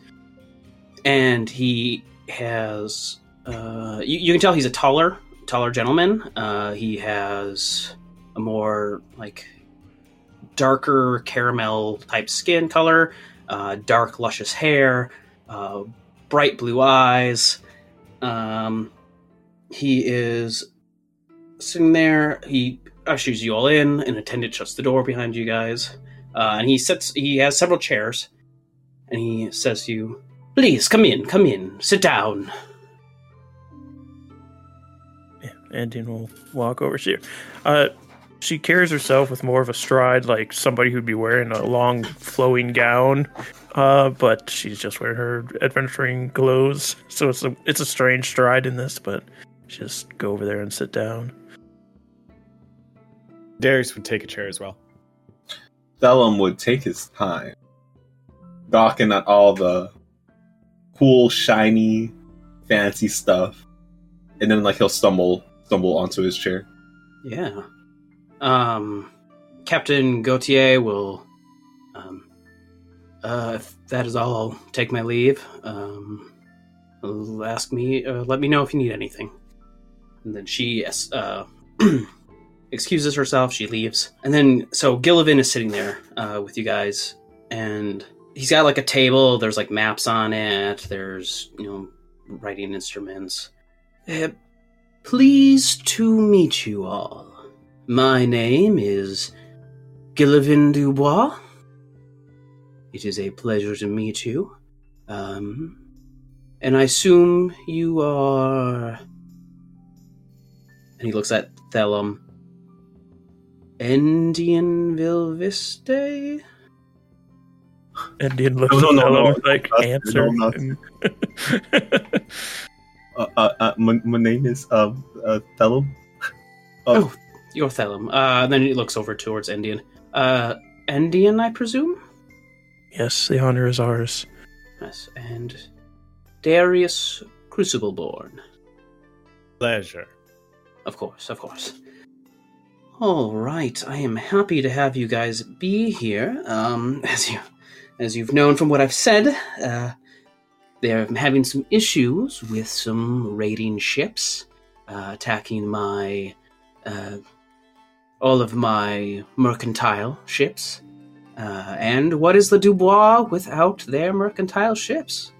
And he has, uh, you, you can tell he's a taller, taller gentleman. Uh, he has a more like darker caramel type skin color, uh, dark luscious hair, uh, bright blue eyes. Um, he is sitting there. He ushers you all in. An attendant shuts the door behind you guys, uh, and he sits. He has several chairs, and he says to you, "Please come in, come in, sit down." Yeah, we'll walk over to you. Uh, she carries herself with more of a stride, like somebody who'd be wearing a long, flowing gown. Uh, but she's just wearing her adventuring clothes, so it's a it's a strange stride in this. But just go over there and sit down. Darius would take a chair as well. Thellum would take his time, gawking at all the cool, shiny, fancy stuff, and then like he'll stumble stumble onto his chair. Yeah. Um, Captain Gautier will. Um, uh, if that is all, I'll take my leave. Um, ask me. Uh, let me know if you need anything. And then she uh, *clears throat* excuses herself. She leaves, and then so Gillivan is sitting there uh, with you guys, and he's got like a table. There's like maps on it. There's you know writing instruments. Pleased to meet you all. My name is Gillivan Dubois. It is a pleasure to meet you. Um, and I assume you are. And he looks at Thellum. Endianville Viste? Endien looks No, at no, no, Ellen no, like no, answer. *laughs* no, not- and- Uh, uh, uh, my, my name is uh, uh Thellum. *laughs* Oh, you're Thellum. Uh, then he looks over towards Endien. Uh, Endien, I presume? yes, the honor is ours. Yes, and Darius Crucibleborn. Pleasure. Of course, of course. All right, I am happy to have you guys be here. Um, *laughs* as you, as you've known from what I've said, uh, they're having some issues with some raiding ships uh, attacking my, uh, all of my mercantile ships. Uh, and what is the Dubois without their mercantile ships?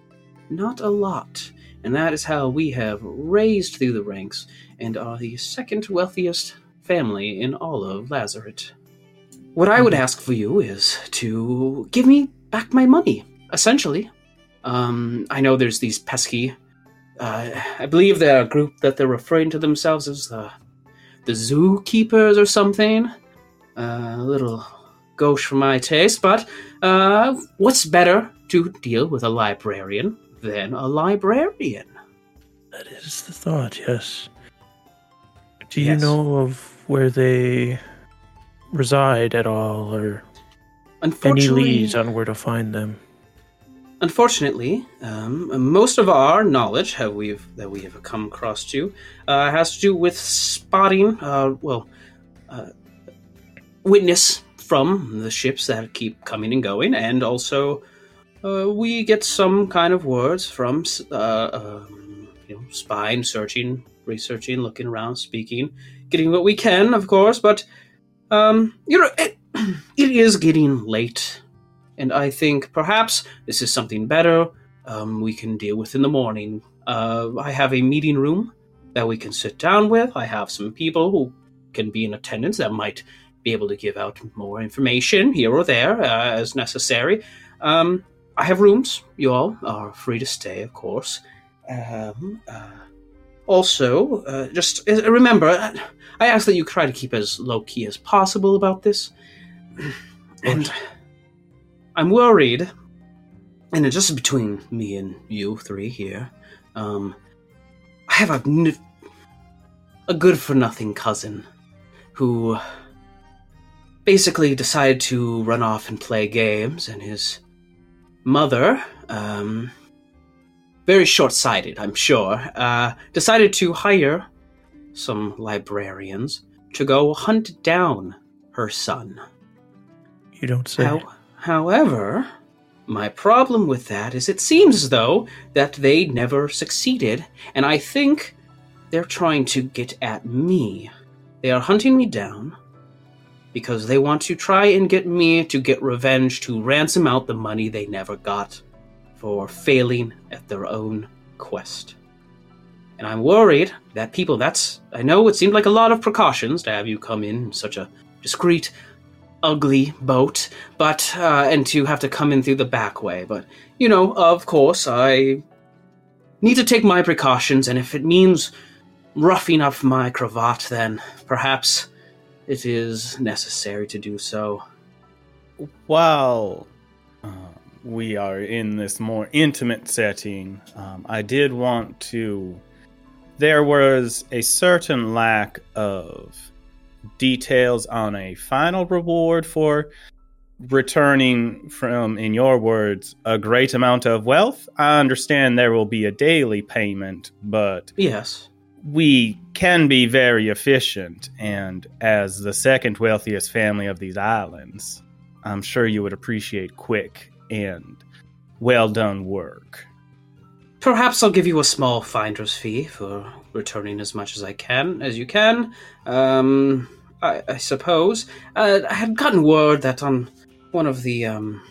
Not a lot. And that is how we have raised through the ranks and are the second wealthiest family in all of Lazaret. What I would ask for you is to give me back my money, essentially. Um, I know there's these pesky. Uh, I believe the group that they're referring to themselves as the the zookeepers or something. Uh, a little gauche for my taste, but uh, what's better to deal with a librarian than a librarian? That is the thought. Yes. Do you Yes. know of where they reside at all, or any leads on where to find them? Unfortunately, um, most of our knowledge have we've, that we have come across to uh, has to do with spotting, uh, well, uh, witness from the ships that keep coming and going, and also uh, we get some kind of words from uh, um, you know, spying, searching, researching, looking around, speaking, getting what we can, of course. But um, you know, it, *clears throat* it is getting late, and I think perhaps this is something better um, we can deal with in the morning. Uh, I have a meeting room that we can sit down with. I have some people who can be in attendance that might be able to give out more information here or there uh, as necessary. Um, I have rooms. You all are free to stay, of course. Um, uh, also, uh, just uh, remember, uh, I ask that you try to keep as low key as possible about this. *clears throat* And I'm worried, and it's just between me and you three here. Um, I have a n- a good for nothing cousin who basically decided to run off and play games, and his mother, um, very short sighted, I'm sure, uh, decided to hire some librarians to go hunt down her son. You don't say. How, however, my problem with that is it seems as though that they never succeeded, and I think they're trying to get at me. They are hunting me down because they want to try and get me to get revenge to ransom out the money they never got for failing at their own quest. And I'm worried that people, that's, I know it seemed like a lot of precautions to have you come in such a discreet ugly boat, but uh, and to have to come in through the back way. But you know, of course, I need to take my precautions, and if it means roughing up my cravat, then perhaps it is necessary to do so. While um, we are in this more intimate setting, um, I did want to. There was a certain lack of details on a final reward for returning from, in your words, a great amount of wealth. I understand there will be a daily payment, but Yes. we can be very efficient, and as the second wealthiest family of these islands, I'm sure you would appreciate quick and well done work. Perhaps I'll give you a small finder's fee for returning as much as I can, as you can. Um, I, I suppose. Uh, I had gotten word that on one of the um,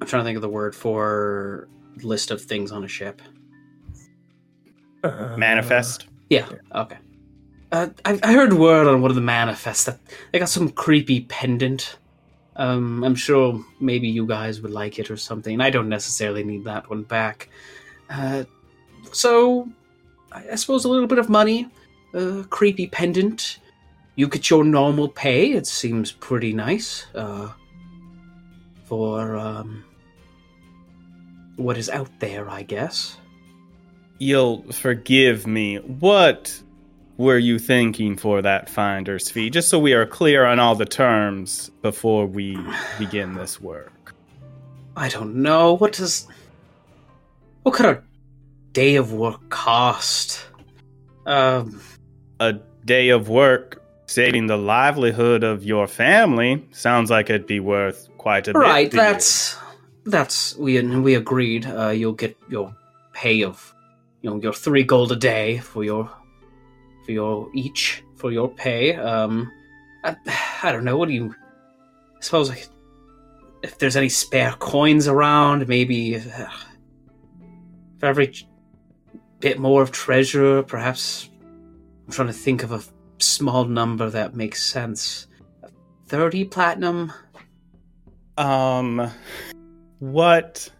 I'm trying to think of the word for list of things on a ship. Uh, Manifest. Yeah. Okay. Uh, I, I heard word on one of the manifests that they got some creepy pendant. Um, I'm sure maybe you guys would like it or something. I don't necessarily need that one back. Uh, so, I, I suppose a little bit of money, a creepy pendant. You get your normal pay. It seems pretty nice. Uh, for um, what is out there, I guess. You'll forgive me. What were you thinking for that finder's fee? Just so we are clear on all the terms before we *sighs* begin this work. I don't know. What does. What could a day of work cost? Um, A day of work saving the livelihood of your family sounds like it'd be worth quite a bit. right, to you. that's. That's. We we agreed. Uh, you'll get your pay of. You know, your three gold a day for your. For your each. For your pay. Um. I, I don't know. What do you. I suppose like, if there's any spare coins around, maybe. Uh, for every bit more of treasure, perhaps. I'm trying to think of a small number that makes sense. 30 platinum? Um, what?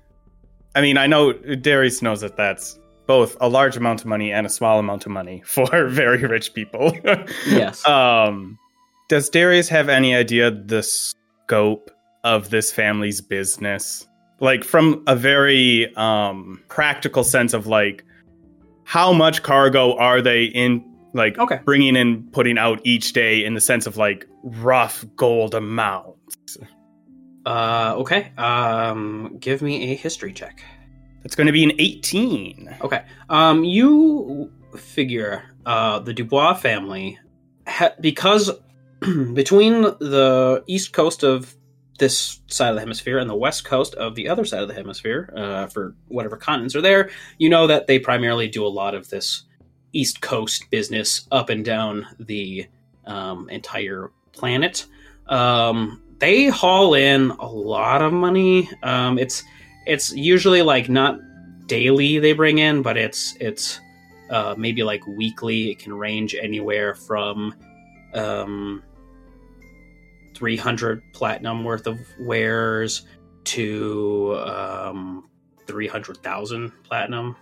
I mean, I know Darius knows that that's both a large amount of money and a small amount of money *laughs* for very rich people. *laughs* Yes. um, does Darius have any idea the scope of this family's business? Like, from a very um practical sense of like, how much cargo are they in? Like, Okay. bringing in, putting out each day in the sense of like rough gold amounts. Uh, okay. Um, give me a history check. That's going to be an 18. Okay. Um, you figure uh, the Dubois family, ha- because *clears throat* between the east coast of this side of the hemisphere and the west coast of the other side of the hemisphere, uh, for whatever continents are there, you know that they primarily do a lot of this east coast business up and down the um, entire planet. Um, they haul in a lot of money. Um, it's it's usually like not daily they bring in, but it's it's uh, maybe like weekly. It can range anywhere from um, 300 platinum worth of wares to um, 300,000 platinum.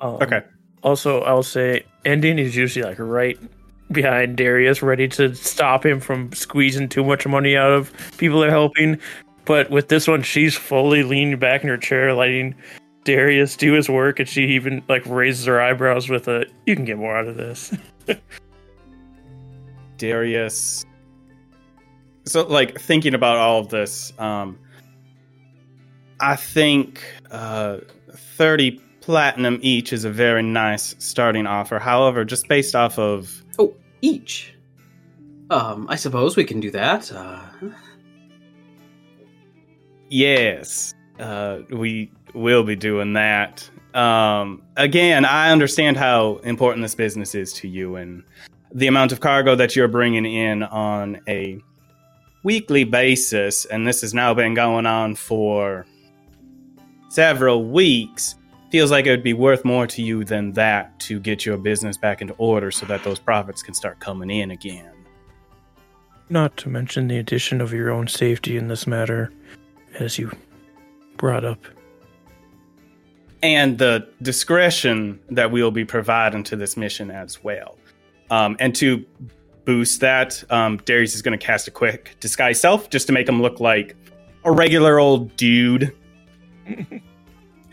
Um, Okay. Also, I'll say Endien is usually like right behind Darius, ready to stop him from squeezing too much money out of people that are helping. But with this one, she's fully leaning back in her chair, letting Darius do his work, and she even like raises her eyebrows with a "You can get more out of this." *laughs* Darius. So, like thinking about all of this, um, I think uh, thirty platinum each is a very nice starting offer. However, just based off of Oh, each. Um, I suppose we can do that. Uh, yes, uh, we will be doing that. Um, again, I understand how important this business is to you, and the amount of cargo that you're bringing in on a weekly basis, and this has now been going on for several weeks, feels like it would be worth more to you than that to get your business back into order so that those profits can start coming in again. Not to mention the addition of your own safety in this matter, as you brought up. and the discretion that we'll be providing to this mission as well. Um, and to boost that, um, Darius is going to cast a quick disguise self just to make him look like a regular old dude. *laughs*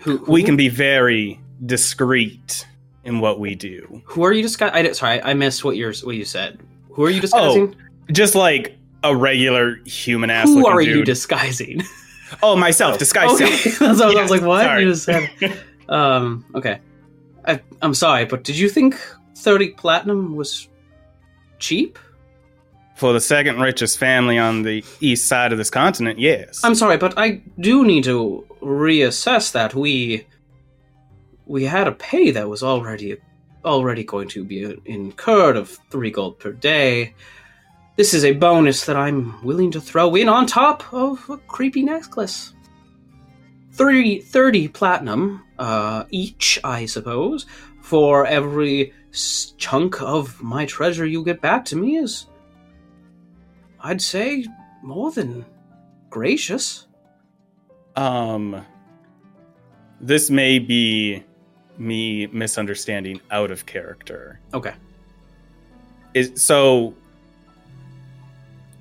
who, who We can be very discreet in what we do. Who are you disguising? Sorry, I missed what you what you said. Who are you disguising? Just like a regular human ass. Who are you disguising? *laughs* oh, myself, disguising. okay. That's *laughs* what I was *laughs* like, what sorry. you just said? Um, okay. I, I'm sorry, but did you think 30 platinum was cheap? For the second richest family on the east side of this continent, yes. I'm sorry, but I do need to reassess that. We we had a pay that was already already going to be incurred of three gold per day. This is a bonus that I'm willing to throw in on top of a creepy necklace. Three, 30 platinum uh, each, I suppose, for every chunk of my treasure you get back to me is, I'd say, more than gracious. Um, this may be me misunderstanding out of character. Okay. Is so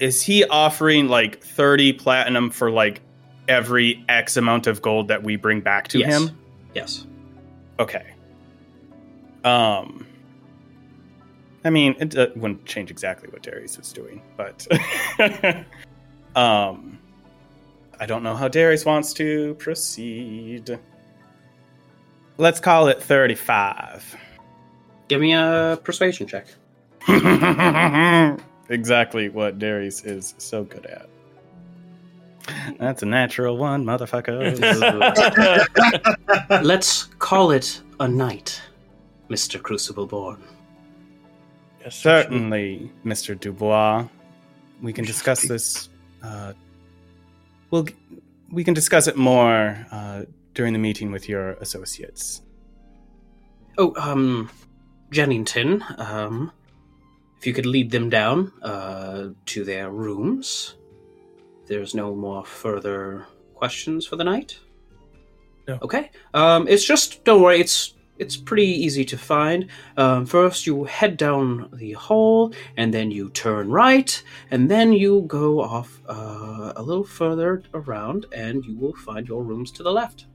is he offering like 30 platinum for like every X amount of gold that we bring back to Yes. him? Yes. Okay. Um I mean, it uh, wouldn't change exactly what Darius is doing, but *laughs* um I don't know how Darius wants to proceed. Let's call it 35. Give me a persuasion check. *laughs* exactly what Darius is so good at. That's a natural one, motherfucker. *laughs* Let's call it a night, Mr. Crucible Born. Yes, Certainly, Mr. Dubois. We can discuss this. Uh, we'll we can discuss it more uh, during the meeting with your associates. Oh, um, Jennington, um, if you could lead them down, uh, to their rooms. There's no more further questions for the night? No. Okay. Um, it's just, don't worry, it's, it's pretty easy to find. Um, first you head down the hall, and then you turn right, and then you go off, uh, a little further around, and you will find your rooms to the left.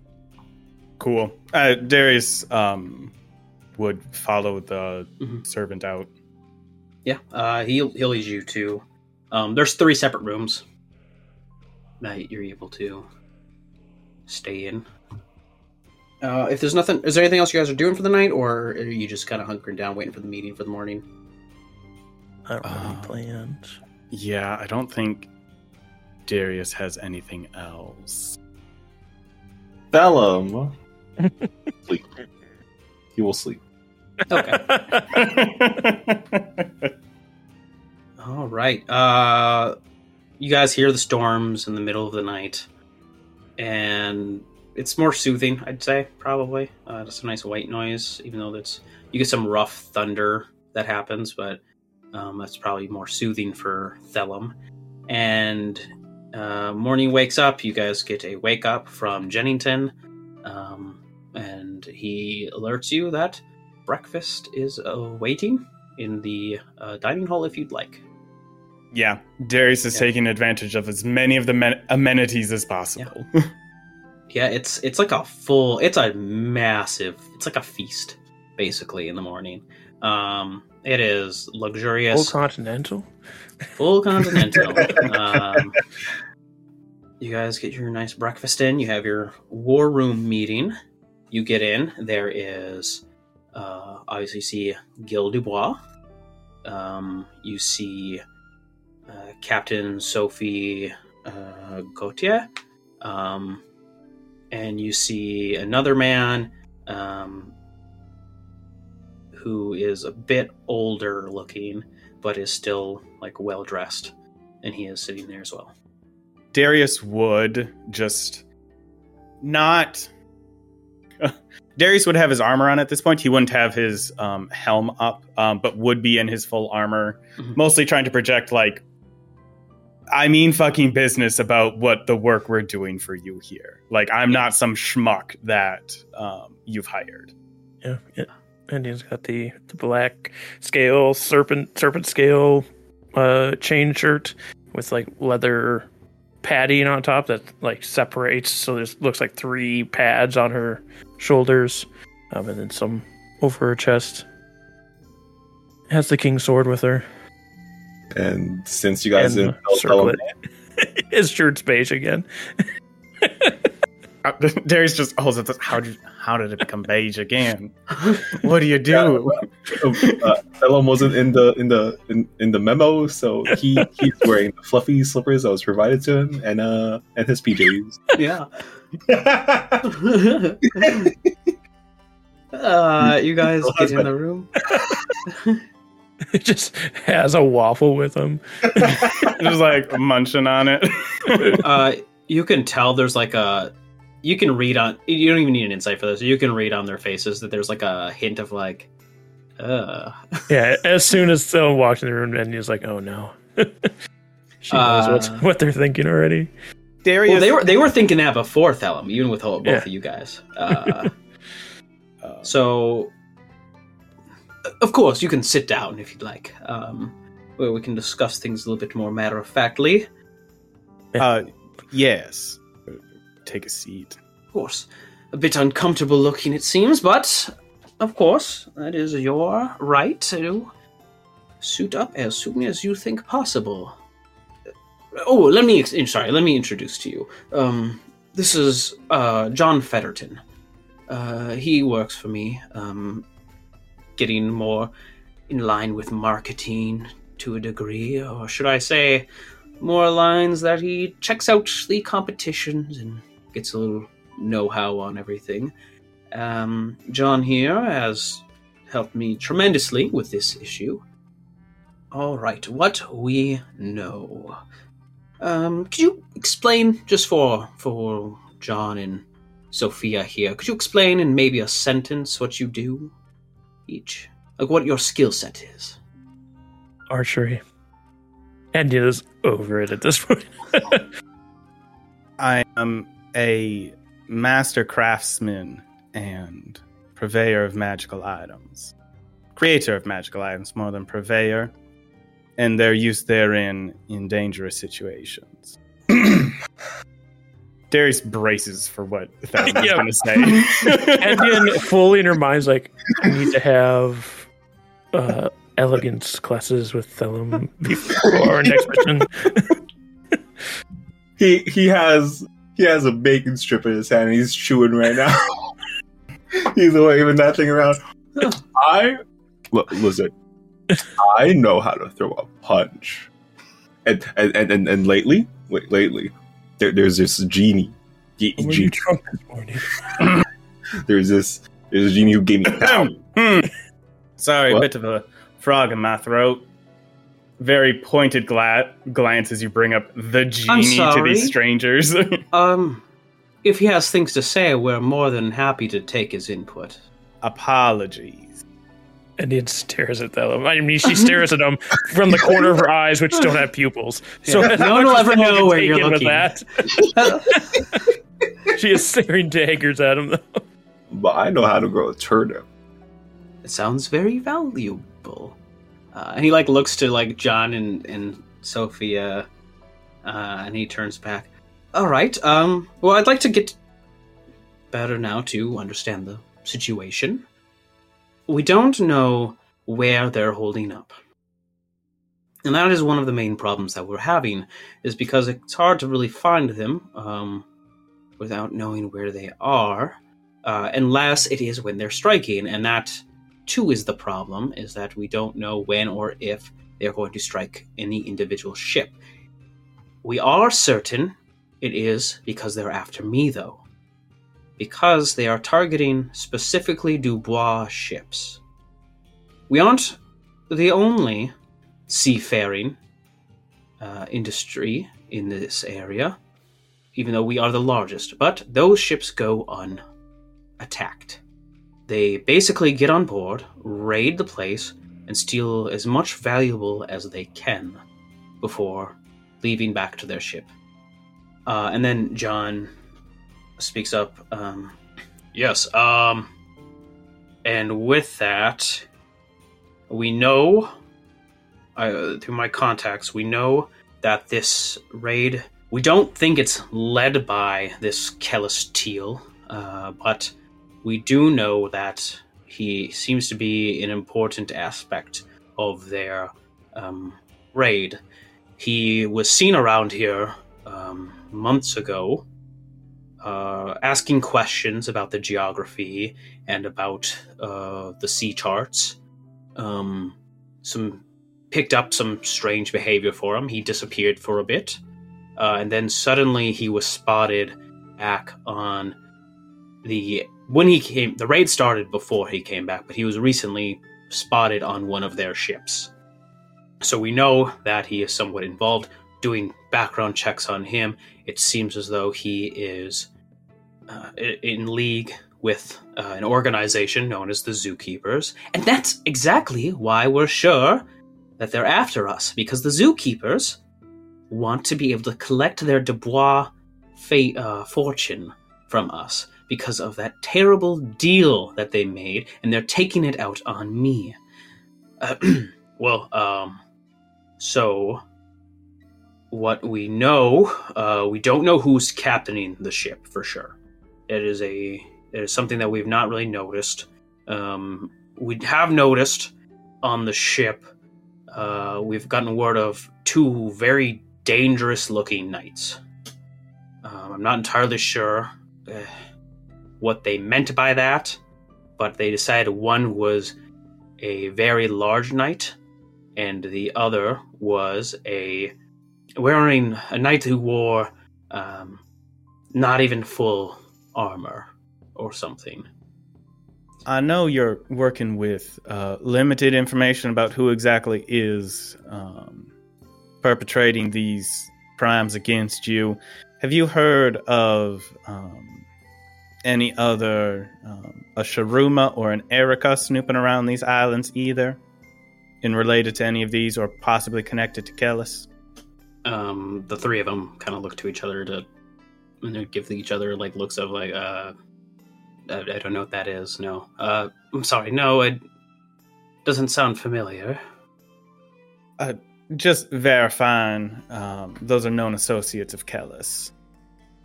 Cool. Uh, Darius um, would follow the Mhm. servant out. Yeah, uh, he'll he'll lead you to. Um, there's three separate rooms that you're able to stay in. Uh, if there's nothing, is there anything else you guys are doing for the night, or are you just kind of hunkering down, waiting for the meeting for the morning? I don't have Uh, any plans. Yeah, I don't think Darius has anything else. Thellum. *laughs* sleep. He will sleep. Okay. *laughs* All right. Uh, you guys hear the storms in the middle of the night, and it's more soothing, I'd say, probably. Uh, just a nice white noise, even though that's you get some rough thunder that happens, but um, that's probably more soothing for Thellum. And uh, morning wakes up. You guys get a wake up from Jennington, um, and he alerts you that breakfast is awaiting in the uh, dining hall if you'd like. yeah, Darius is Yeah. taking advantage of as many of the men- amenities as possible. Yeah, *laughs* it's it's like a full. It's a massive. It's like a feast, basically, in the morning. Um, it is Full luxurious, continental. full *laughs* continental. um, you guys get your nice breakfast in. You have your war room meeting. You get in. There is uh, obviously you see Gil Dubois. Um, you see uh, Captain Sophie uh, Gautier. Um, and you see another man um, who is a bit older looking, but is still like well dressed, and he is sitting there as well. Darius would just not. *laughs* Darius would have his armor on at this point. He wouldn't have his um, helm up, um, but would be in his full armor, Mhm. mostly trying to project like, I mean, fucking business about what the work we're doing for you here. Like, I'm not some schmuck that um, you've hired. Yeah, yeah. And he's got the, the black scale serpent serpent scale uh chain shirt with like leather padding on top that like separates so there's looks like three pads on her shoulders um, and then some over her chest has the king's sword with her And since you guys and didn't the tell Bellum circlet *laughs* his shirt's beige again Uh, *laughs* Darius just holds up. This, how did how did it become beige again? What do you do? *laughs* uh, Thellum wasn't in the in the in, in the memo, so he he's wearing the fluffy slippers that was provided to him and uh and his PJs. Yeah. uh, you guys get in the room. *laughs* it just has a waffle with him *laughs* just like munching on it. *laughs* Uh, you can tell there's like a. You can read on. You don't even need an insight for this. You can read on their faces that there's like a hint of like, uh. Yeah, as soon as someone walks in the room, and he's like, "Oh no," she knows what's, Uh, what they're thinking already. Darius, Well, they were they were thinking that before Thellum, even with both Yeah. of you guys. Uh, uh, so, of course, you can sit down if you'd like, um, where we can discuss things a little bit more matter of factly. uh, yes. Take a seat. Of course, a bit uncomfortable looking, it seems, but of course, that is your right to suit up as soon as you think possible. Oh, let me. Sorry, let me introduce to you. Um, this is uh, John Fetterton. Uh, he works for me, um, getting more in line with marketing to a degree, or should I say, more lines that he checks out the competitions and gets a little know-how on everything. Um, John here has helped me tremendously with this issue. All right, what we know. Um, could you explain just for for John and Sophia here? Could you explain in maybe a sentence what you do each, like what your skill set is? Archery. And is over it at this point. *laughs* I am a master craftsman and purveyor of magical items. Creator of magical items more than purveyor, and their use therein in dangerous situations. *clears throat* Darius braces for what Thaddeus is *laughs* Yeah. going to say. *laughs* and then *laughs* fully in her mind's like, I need to have uh, elegance classes with Thellum before our next mission. He he has he has a bacon strip in his hand and he's chewing right now. he's waving that thing around. I look, listen. I know how to throw a punch. and and and, and, and lately, wait, lately, there, there's this genie. Ge- Were ge- you drunk this morning? there's this there's a genie who gave me power. *coughs* Hmm. Sorry, a What? bit of a frog in my throat. Very pointed gla- glance as you bring up the genie to these strangers. *laughs* Um, if he has things to say, we're more than happy to take his input. Apologies. And he stares at them. I mean, she stares at them from the corner of her eyes, which don't have pupils. So Yeah. *laughs* No one will ever know where you're taken looking. that? *laughs* she is staring daggers at him. Though. But I know how to grow a turnip. It sounds very valuable. Uh, and he like looks to like John and and Sophia, uh, and he turns back. All right. Um. Well, I'd like to get better now to understand the situation. We don't know where they're holding up, and that is one of the main problems that we're having. Is because it's hard to really find them um, without knowing where they are, uh, unless it is when they're striking, and that too is the problem is that we don't know when or if they're going to strike any individual ship. We are certain it is because they're after me, though. Because they are targeting specifically Dubois ships. We aren't the only seafaring uh, industry in this area, even though we are the largest, but those ships go unattacked. They basically get on board, raid the place, and steal as much valuable as they can before leaving back to their ship. Uh, and then John speaks up. Um, yes, um, and with that, we know, uh, through my contacts, we know that this raid, we don't think it's led by this Kellis Teal, uh, but we do know that he seems to be an important aspect of their um, raid. He was seen around here um, months ago, uh, asking questions about the geography and about uh, the sea charts. Um, some picked up some strange behavior for him. He disappeared for a bit, uh, and then suddenly he was spotted back on the when he came the raid started before he came back but he was recently spotted on one of their ships so we know that he is somewhat involved doing background checks on him it seems as though he is uh, in league with uh, an organization known as the zookeepers and that's exactly why we're sure that they're after us because the zookeepers want to be able to collect their dubois fa- uh, fortune from us because of that terrible deal that they made, and they're taking it out on me. *clears throat* Well, um, so what we know, uh, we don't know who's captaining the ship for sure. It is a it is something that we've not really noticed. Um, we have noticed on the ship. Uh, we've gotten word of two very dangerous looking knights. Um, I'm not entirely sure uh, what they meant by that, but they decided one was a very large knight, and the other was a wearing a knight who wore um, not even full armor or something. I know you're working with uh, limited information about who exactly is um, perpetrating these crimes against you. Have you heard of um, any other, um, a Sharuma or an Erica snooping around these islands either? In related to any of these or possibly connected to Kellis? Um, the three of them kind of look to each other to and they give each other like looks of like uh I, I don't know what that is. No, uh, I'm sorry. No, it doesn't sound familiar. Just verifying, um, those are known associates of Kellis.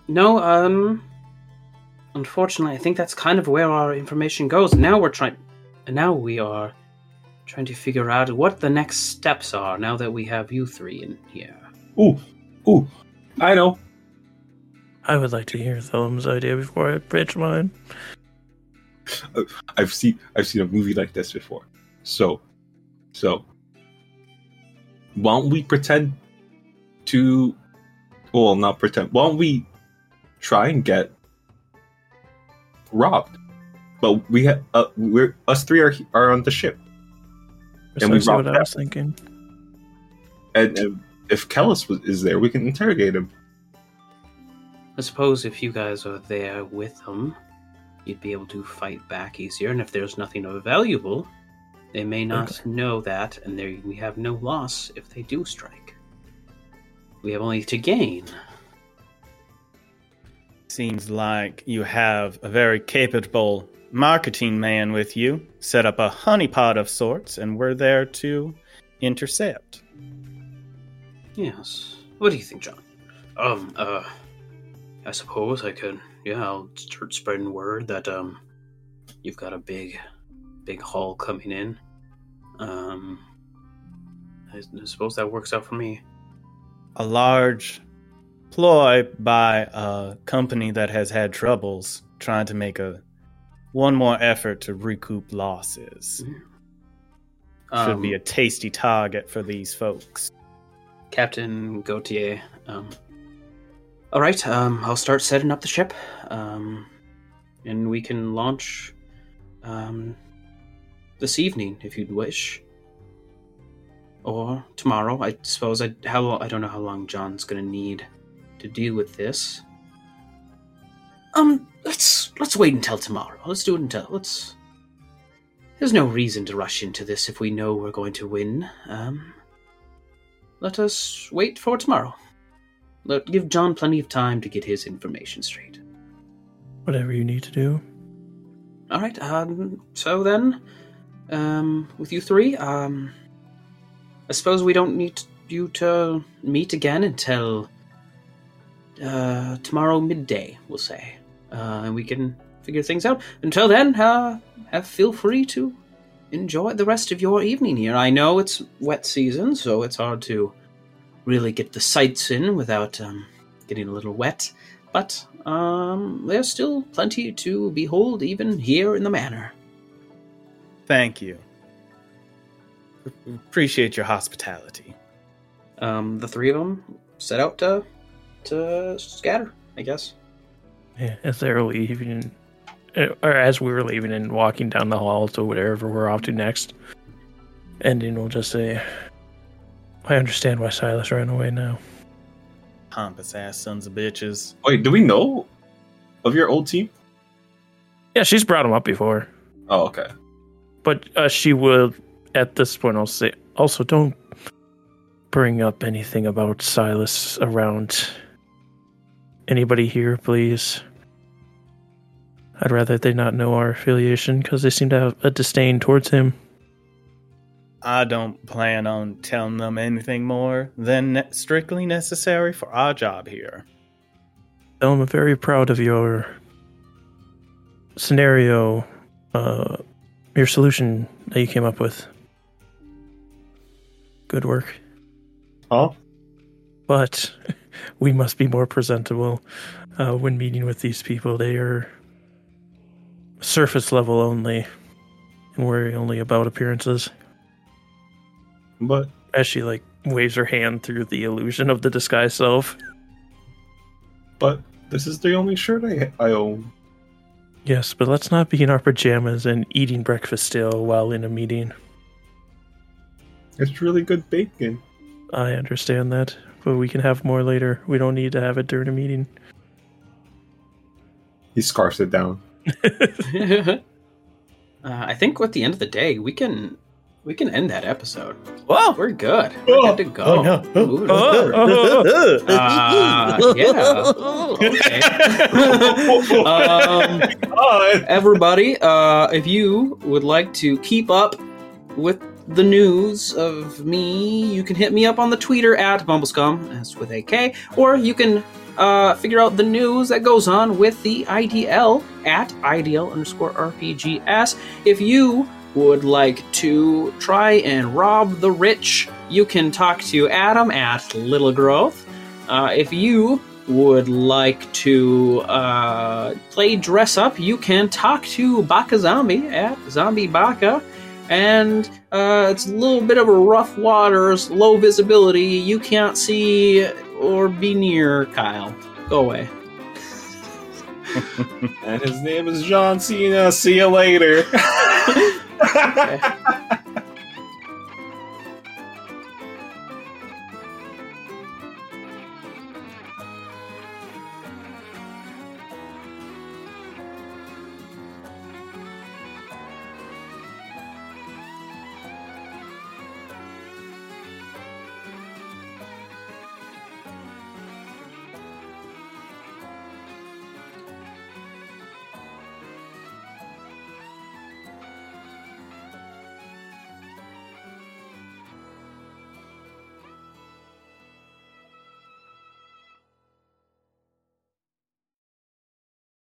No, um, unfortunately, I think that's kind of where our information goes. Now we're trying, now we are trying to figure out what the next steps are. Now that we have you three in here. Ooh, ooh, I know. I would like to hear Thellum's idea before I pitch mine. I've seen I've seen a movie like this before. So, so why don't we pretend to, well, not pretend. Why don't we try and get robbed? But we have uh, we're us three are are on the ship, And we Precisely what I was thinking. and, and if Kellis was, is there, we can interrogate him. I suppose if you guys are there with them, you'd be able to fight back easier. And if there's nothing of valuable, they may not Okay. know that, and there we have no loss if they do strike. We have only to gain. Seems like you have a very capable marketing man with you. Set up a honeypot of sorts, and we're there to intercept. Yes. What do you think, John? Um, uh, I suppose I could. Yeah, I'll start spreading word that um, you've got a big, big haul coming in. Um, I, I suppose that works out for me. A large ploy by a company that has had troubles trying to make a one more effort to recoup losses. Should be a Um, tasty target for these folks. Captain Gautier. Um, all right, um, I'll start setting up the ship, um, and we can launch um, this evening if you'd wish, or tomorrow. I suppose. I how lo- I don't know how long John's gonna need to deal with this. Um, let's let's wait until tomorrow. Let's do it until let's. There's no reason to rush into this if we know we're going to win. Um, let us wait for tomorrow. Let give John plenty of time to get his information straight. Whatever you need to do. All right. Um. So then, um, with you three, um, I suppose we don't need you to meet again until uh tomorrow midday. We'll say, uh, and we can figure things out. Until then, uh, have feel free to enjoy the rest of your evening here. I know it's wet season, so it's hard to really get the sights in without um, getting a little wet. But um, there's still plenty to behold even here in the manor. Thank you. Appreciate your hospitality. Um, the three of them set out to to scatter, I guess. Yeah, as they're leaving, or as we were leaving and walking down the hall to whatever we're off to next, Endien will just say, "I understand why Silas ran away now." Pompous ass sons of bitches. Wait, do we know of your old team? Yeah, she's brought him up before, Oh, okay. but uh, she will. At this point, I'll say also don't bring up anything about Silas around anybody here, please. I'd rather they not know our affiliation because they seem to have a disdain towards him. I don't plan on telling them anything more than ne- strictly necessary for our job here. I'm very proud of your scenario, uh, your solution that you came up with. Good work. Huh? But *laughs* we must be more presentable uh, when meeting with these people. They are surface level only and worry only about appearances. But As she like waves her hand through the illusion of the disguise self. but this is the only shirt I I own. Yes, but let's not be in our pajamas and eating breakfast still while in a meeting. It's really good bacon. I understand that, but we can have more later. We don't need to have it during a meeting. He scarfs it down. *laughs* uh, I think at the end of the day, we can we can end that episode. Whoa! We're good. We're good to go. Oh, no. Moving Oh, oh, *laughs* Uh, yeah. *laughs* Okay. um, everybody, uh, if you would like to keep up with the news of me, you can hit me up on the Twitter at Bumblescum, that's with a K, or you can uh, figure out the news that goes on with the IDL at IDL underscore RPGS. If you would like to try and rob the rich, you can talk to Adam at Little Growth. Uh, if you would like to uh, play dress up, you can talk to BakaZombie at Zombie Baka. and uh, it's a little bit of a rough waters, low visibility. You can't see or be near Kyle. Go away. *laughs* and his name is John Cena. See you later. *laughs* Okay. *laughs*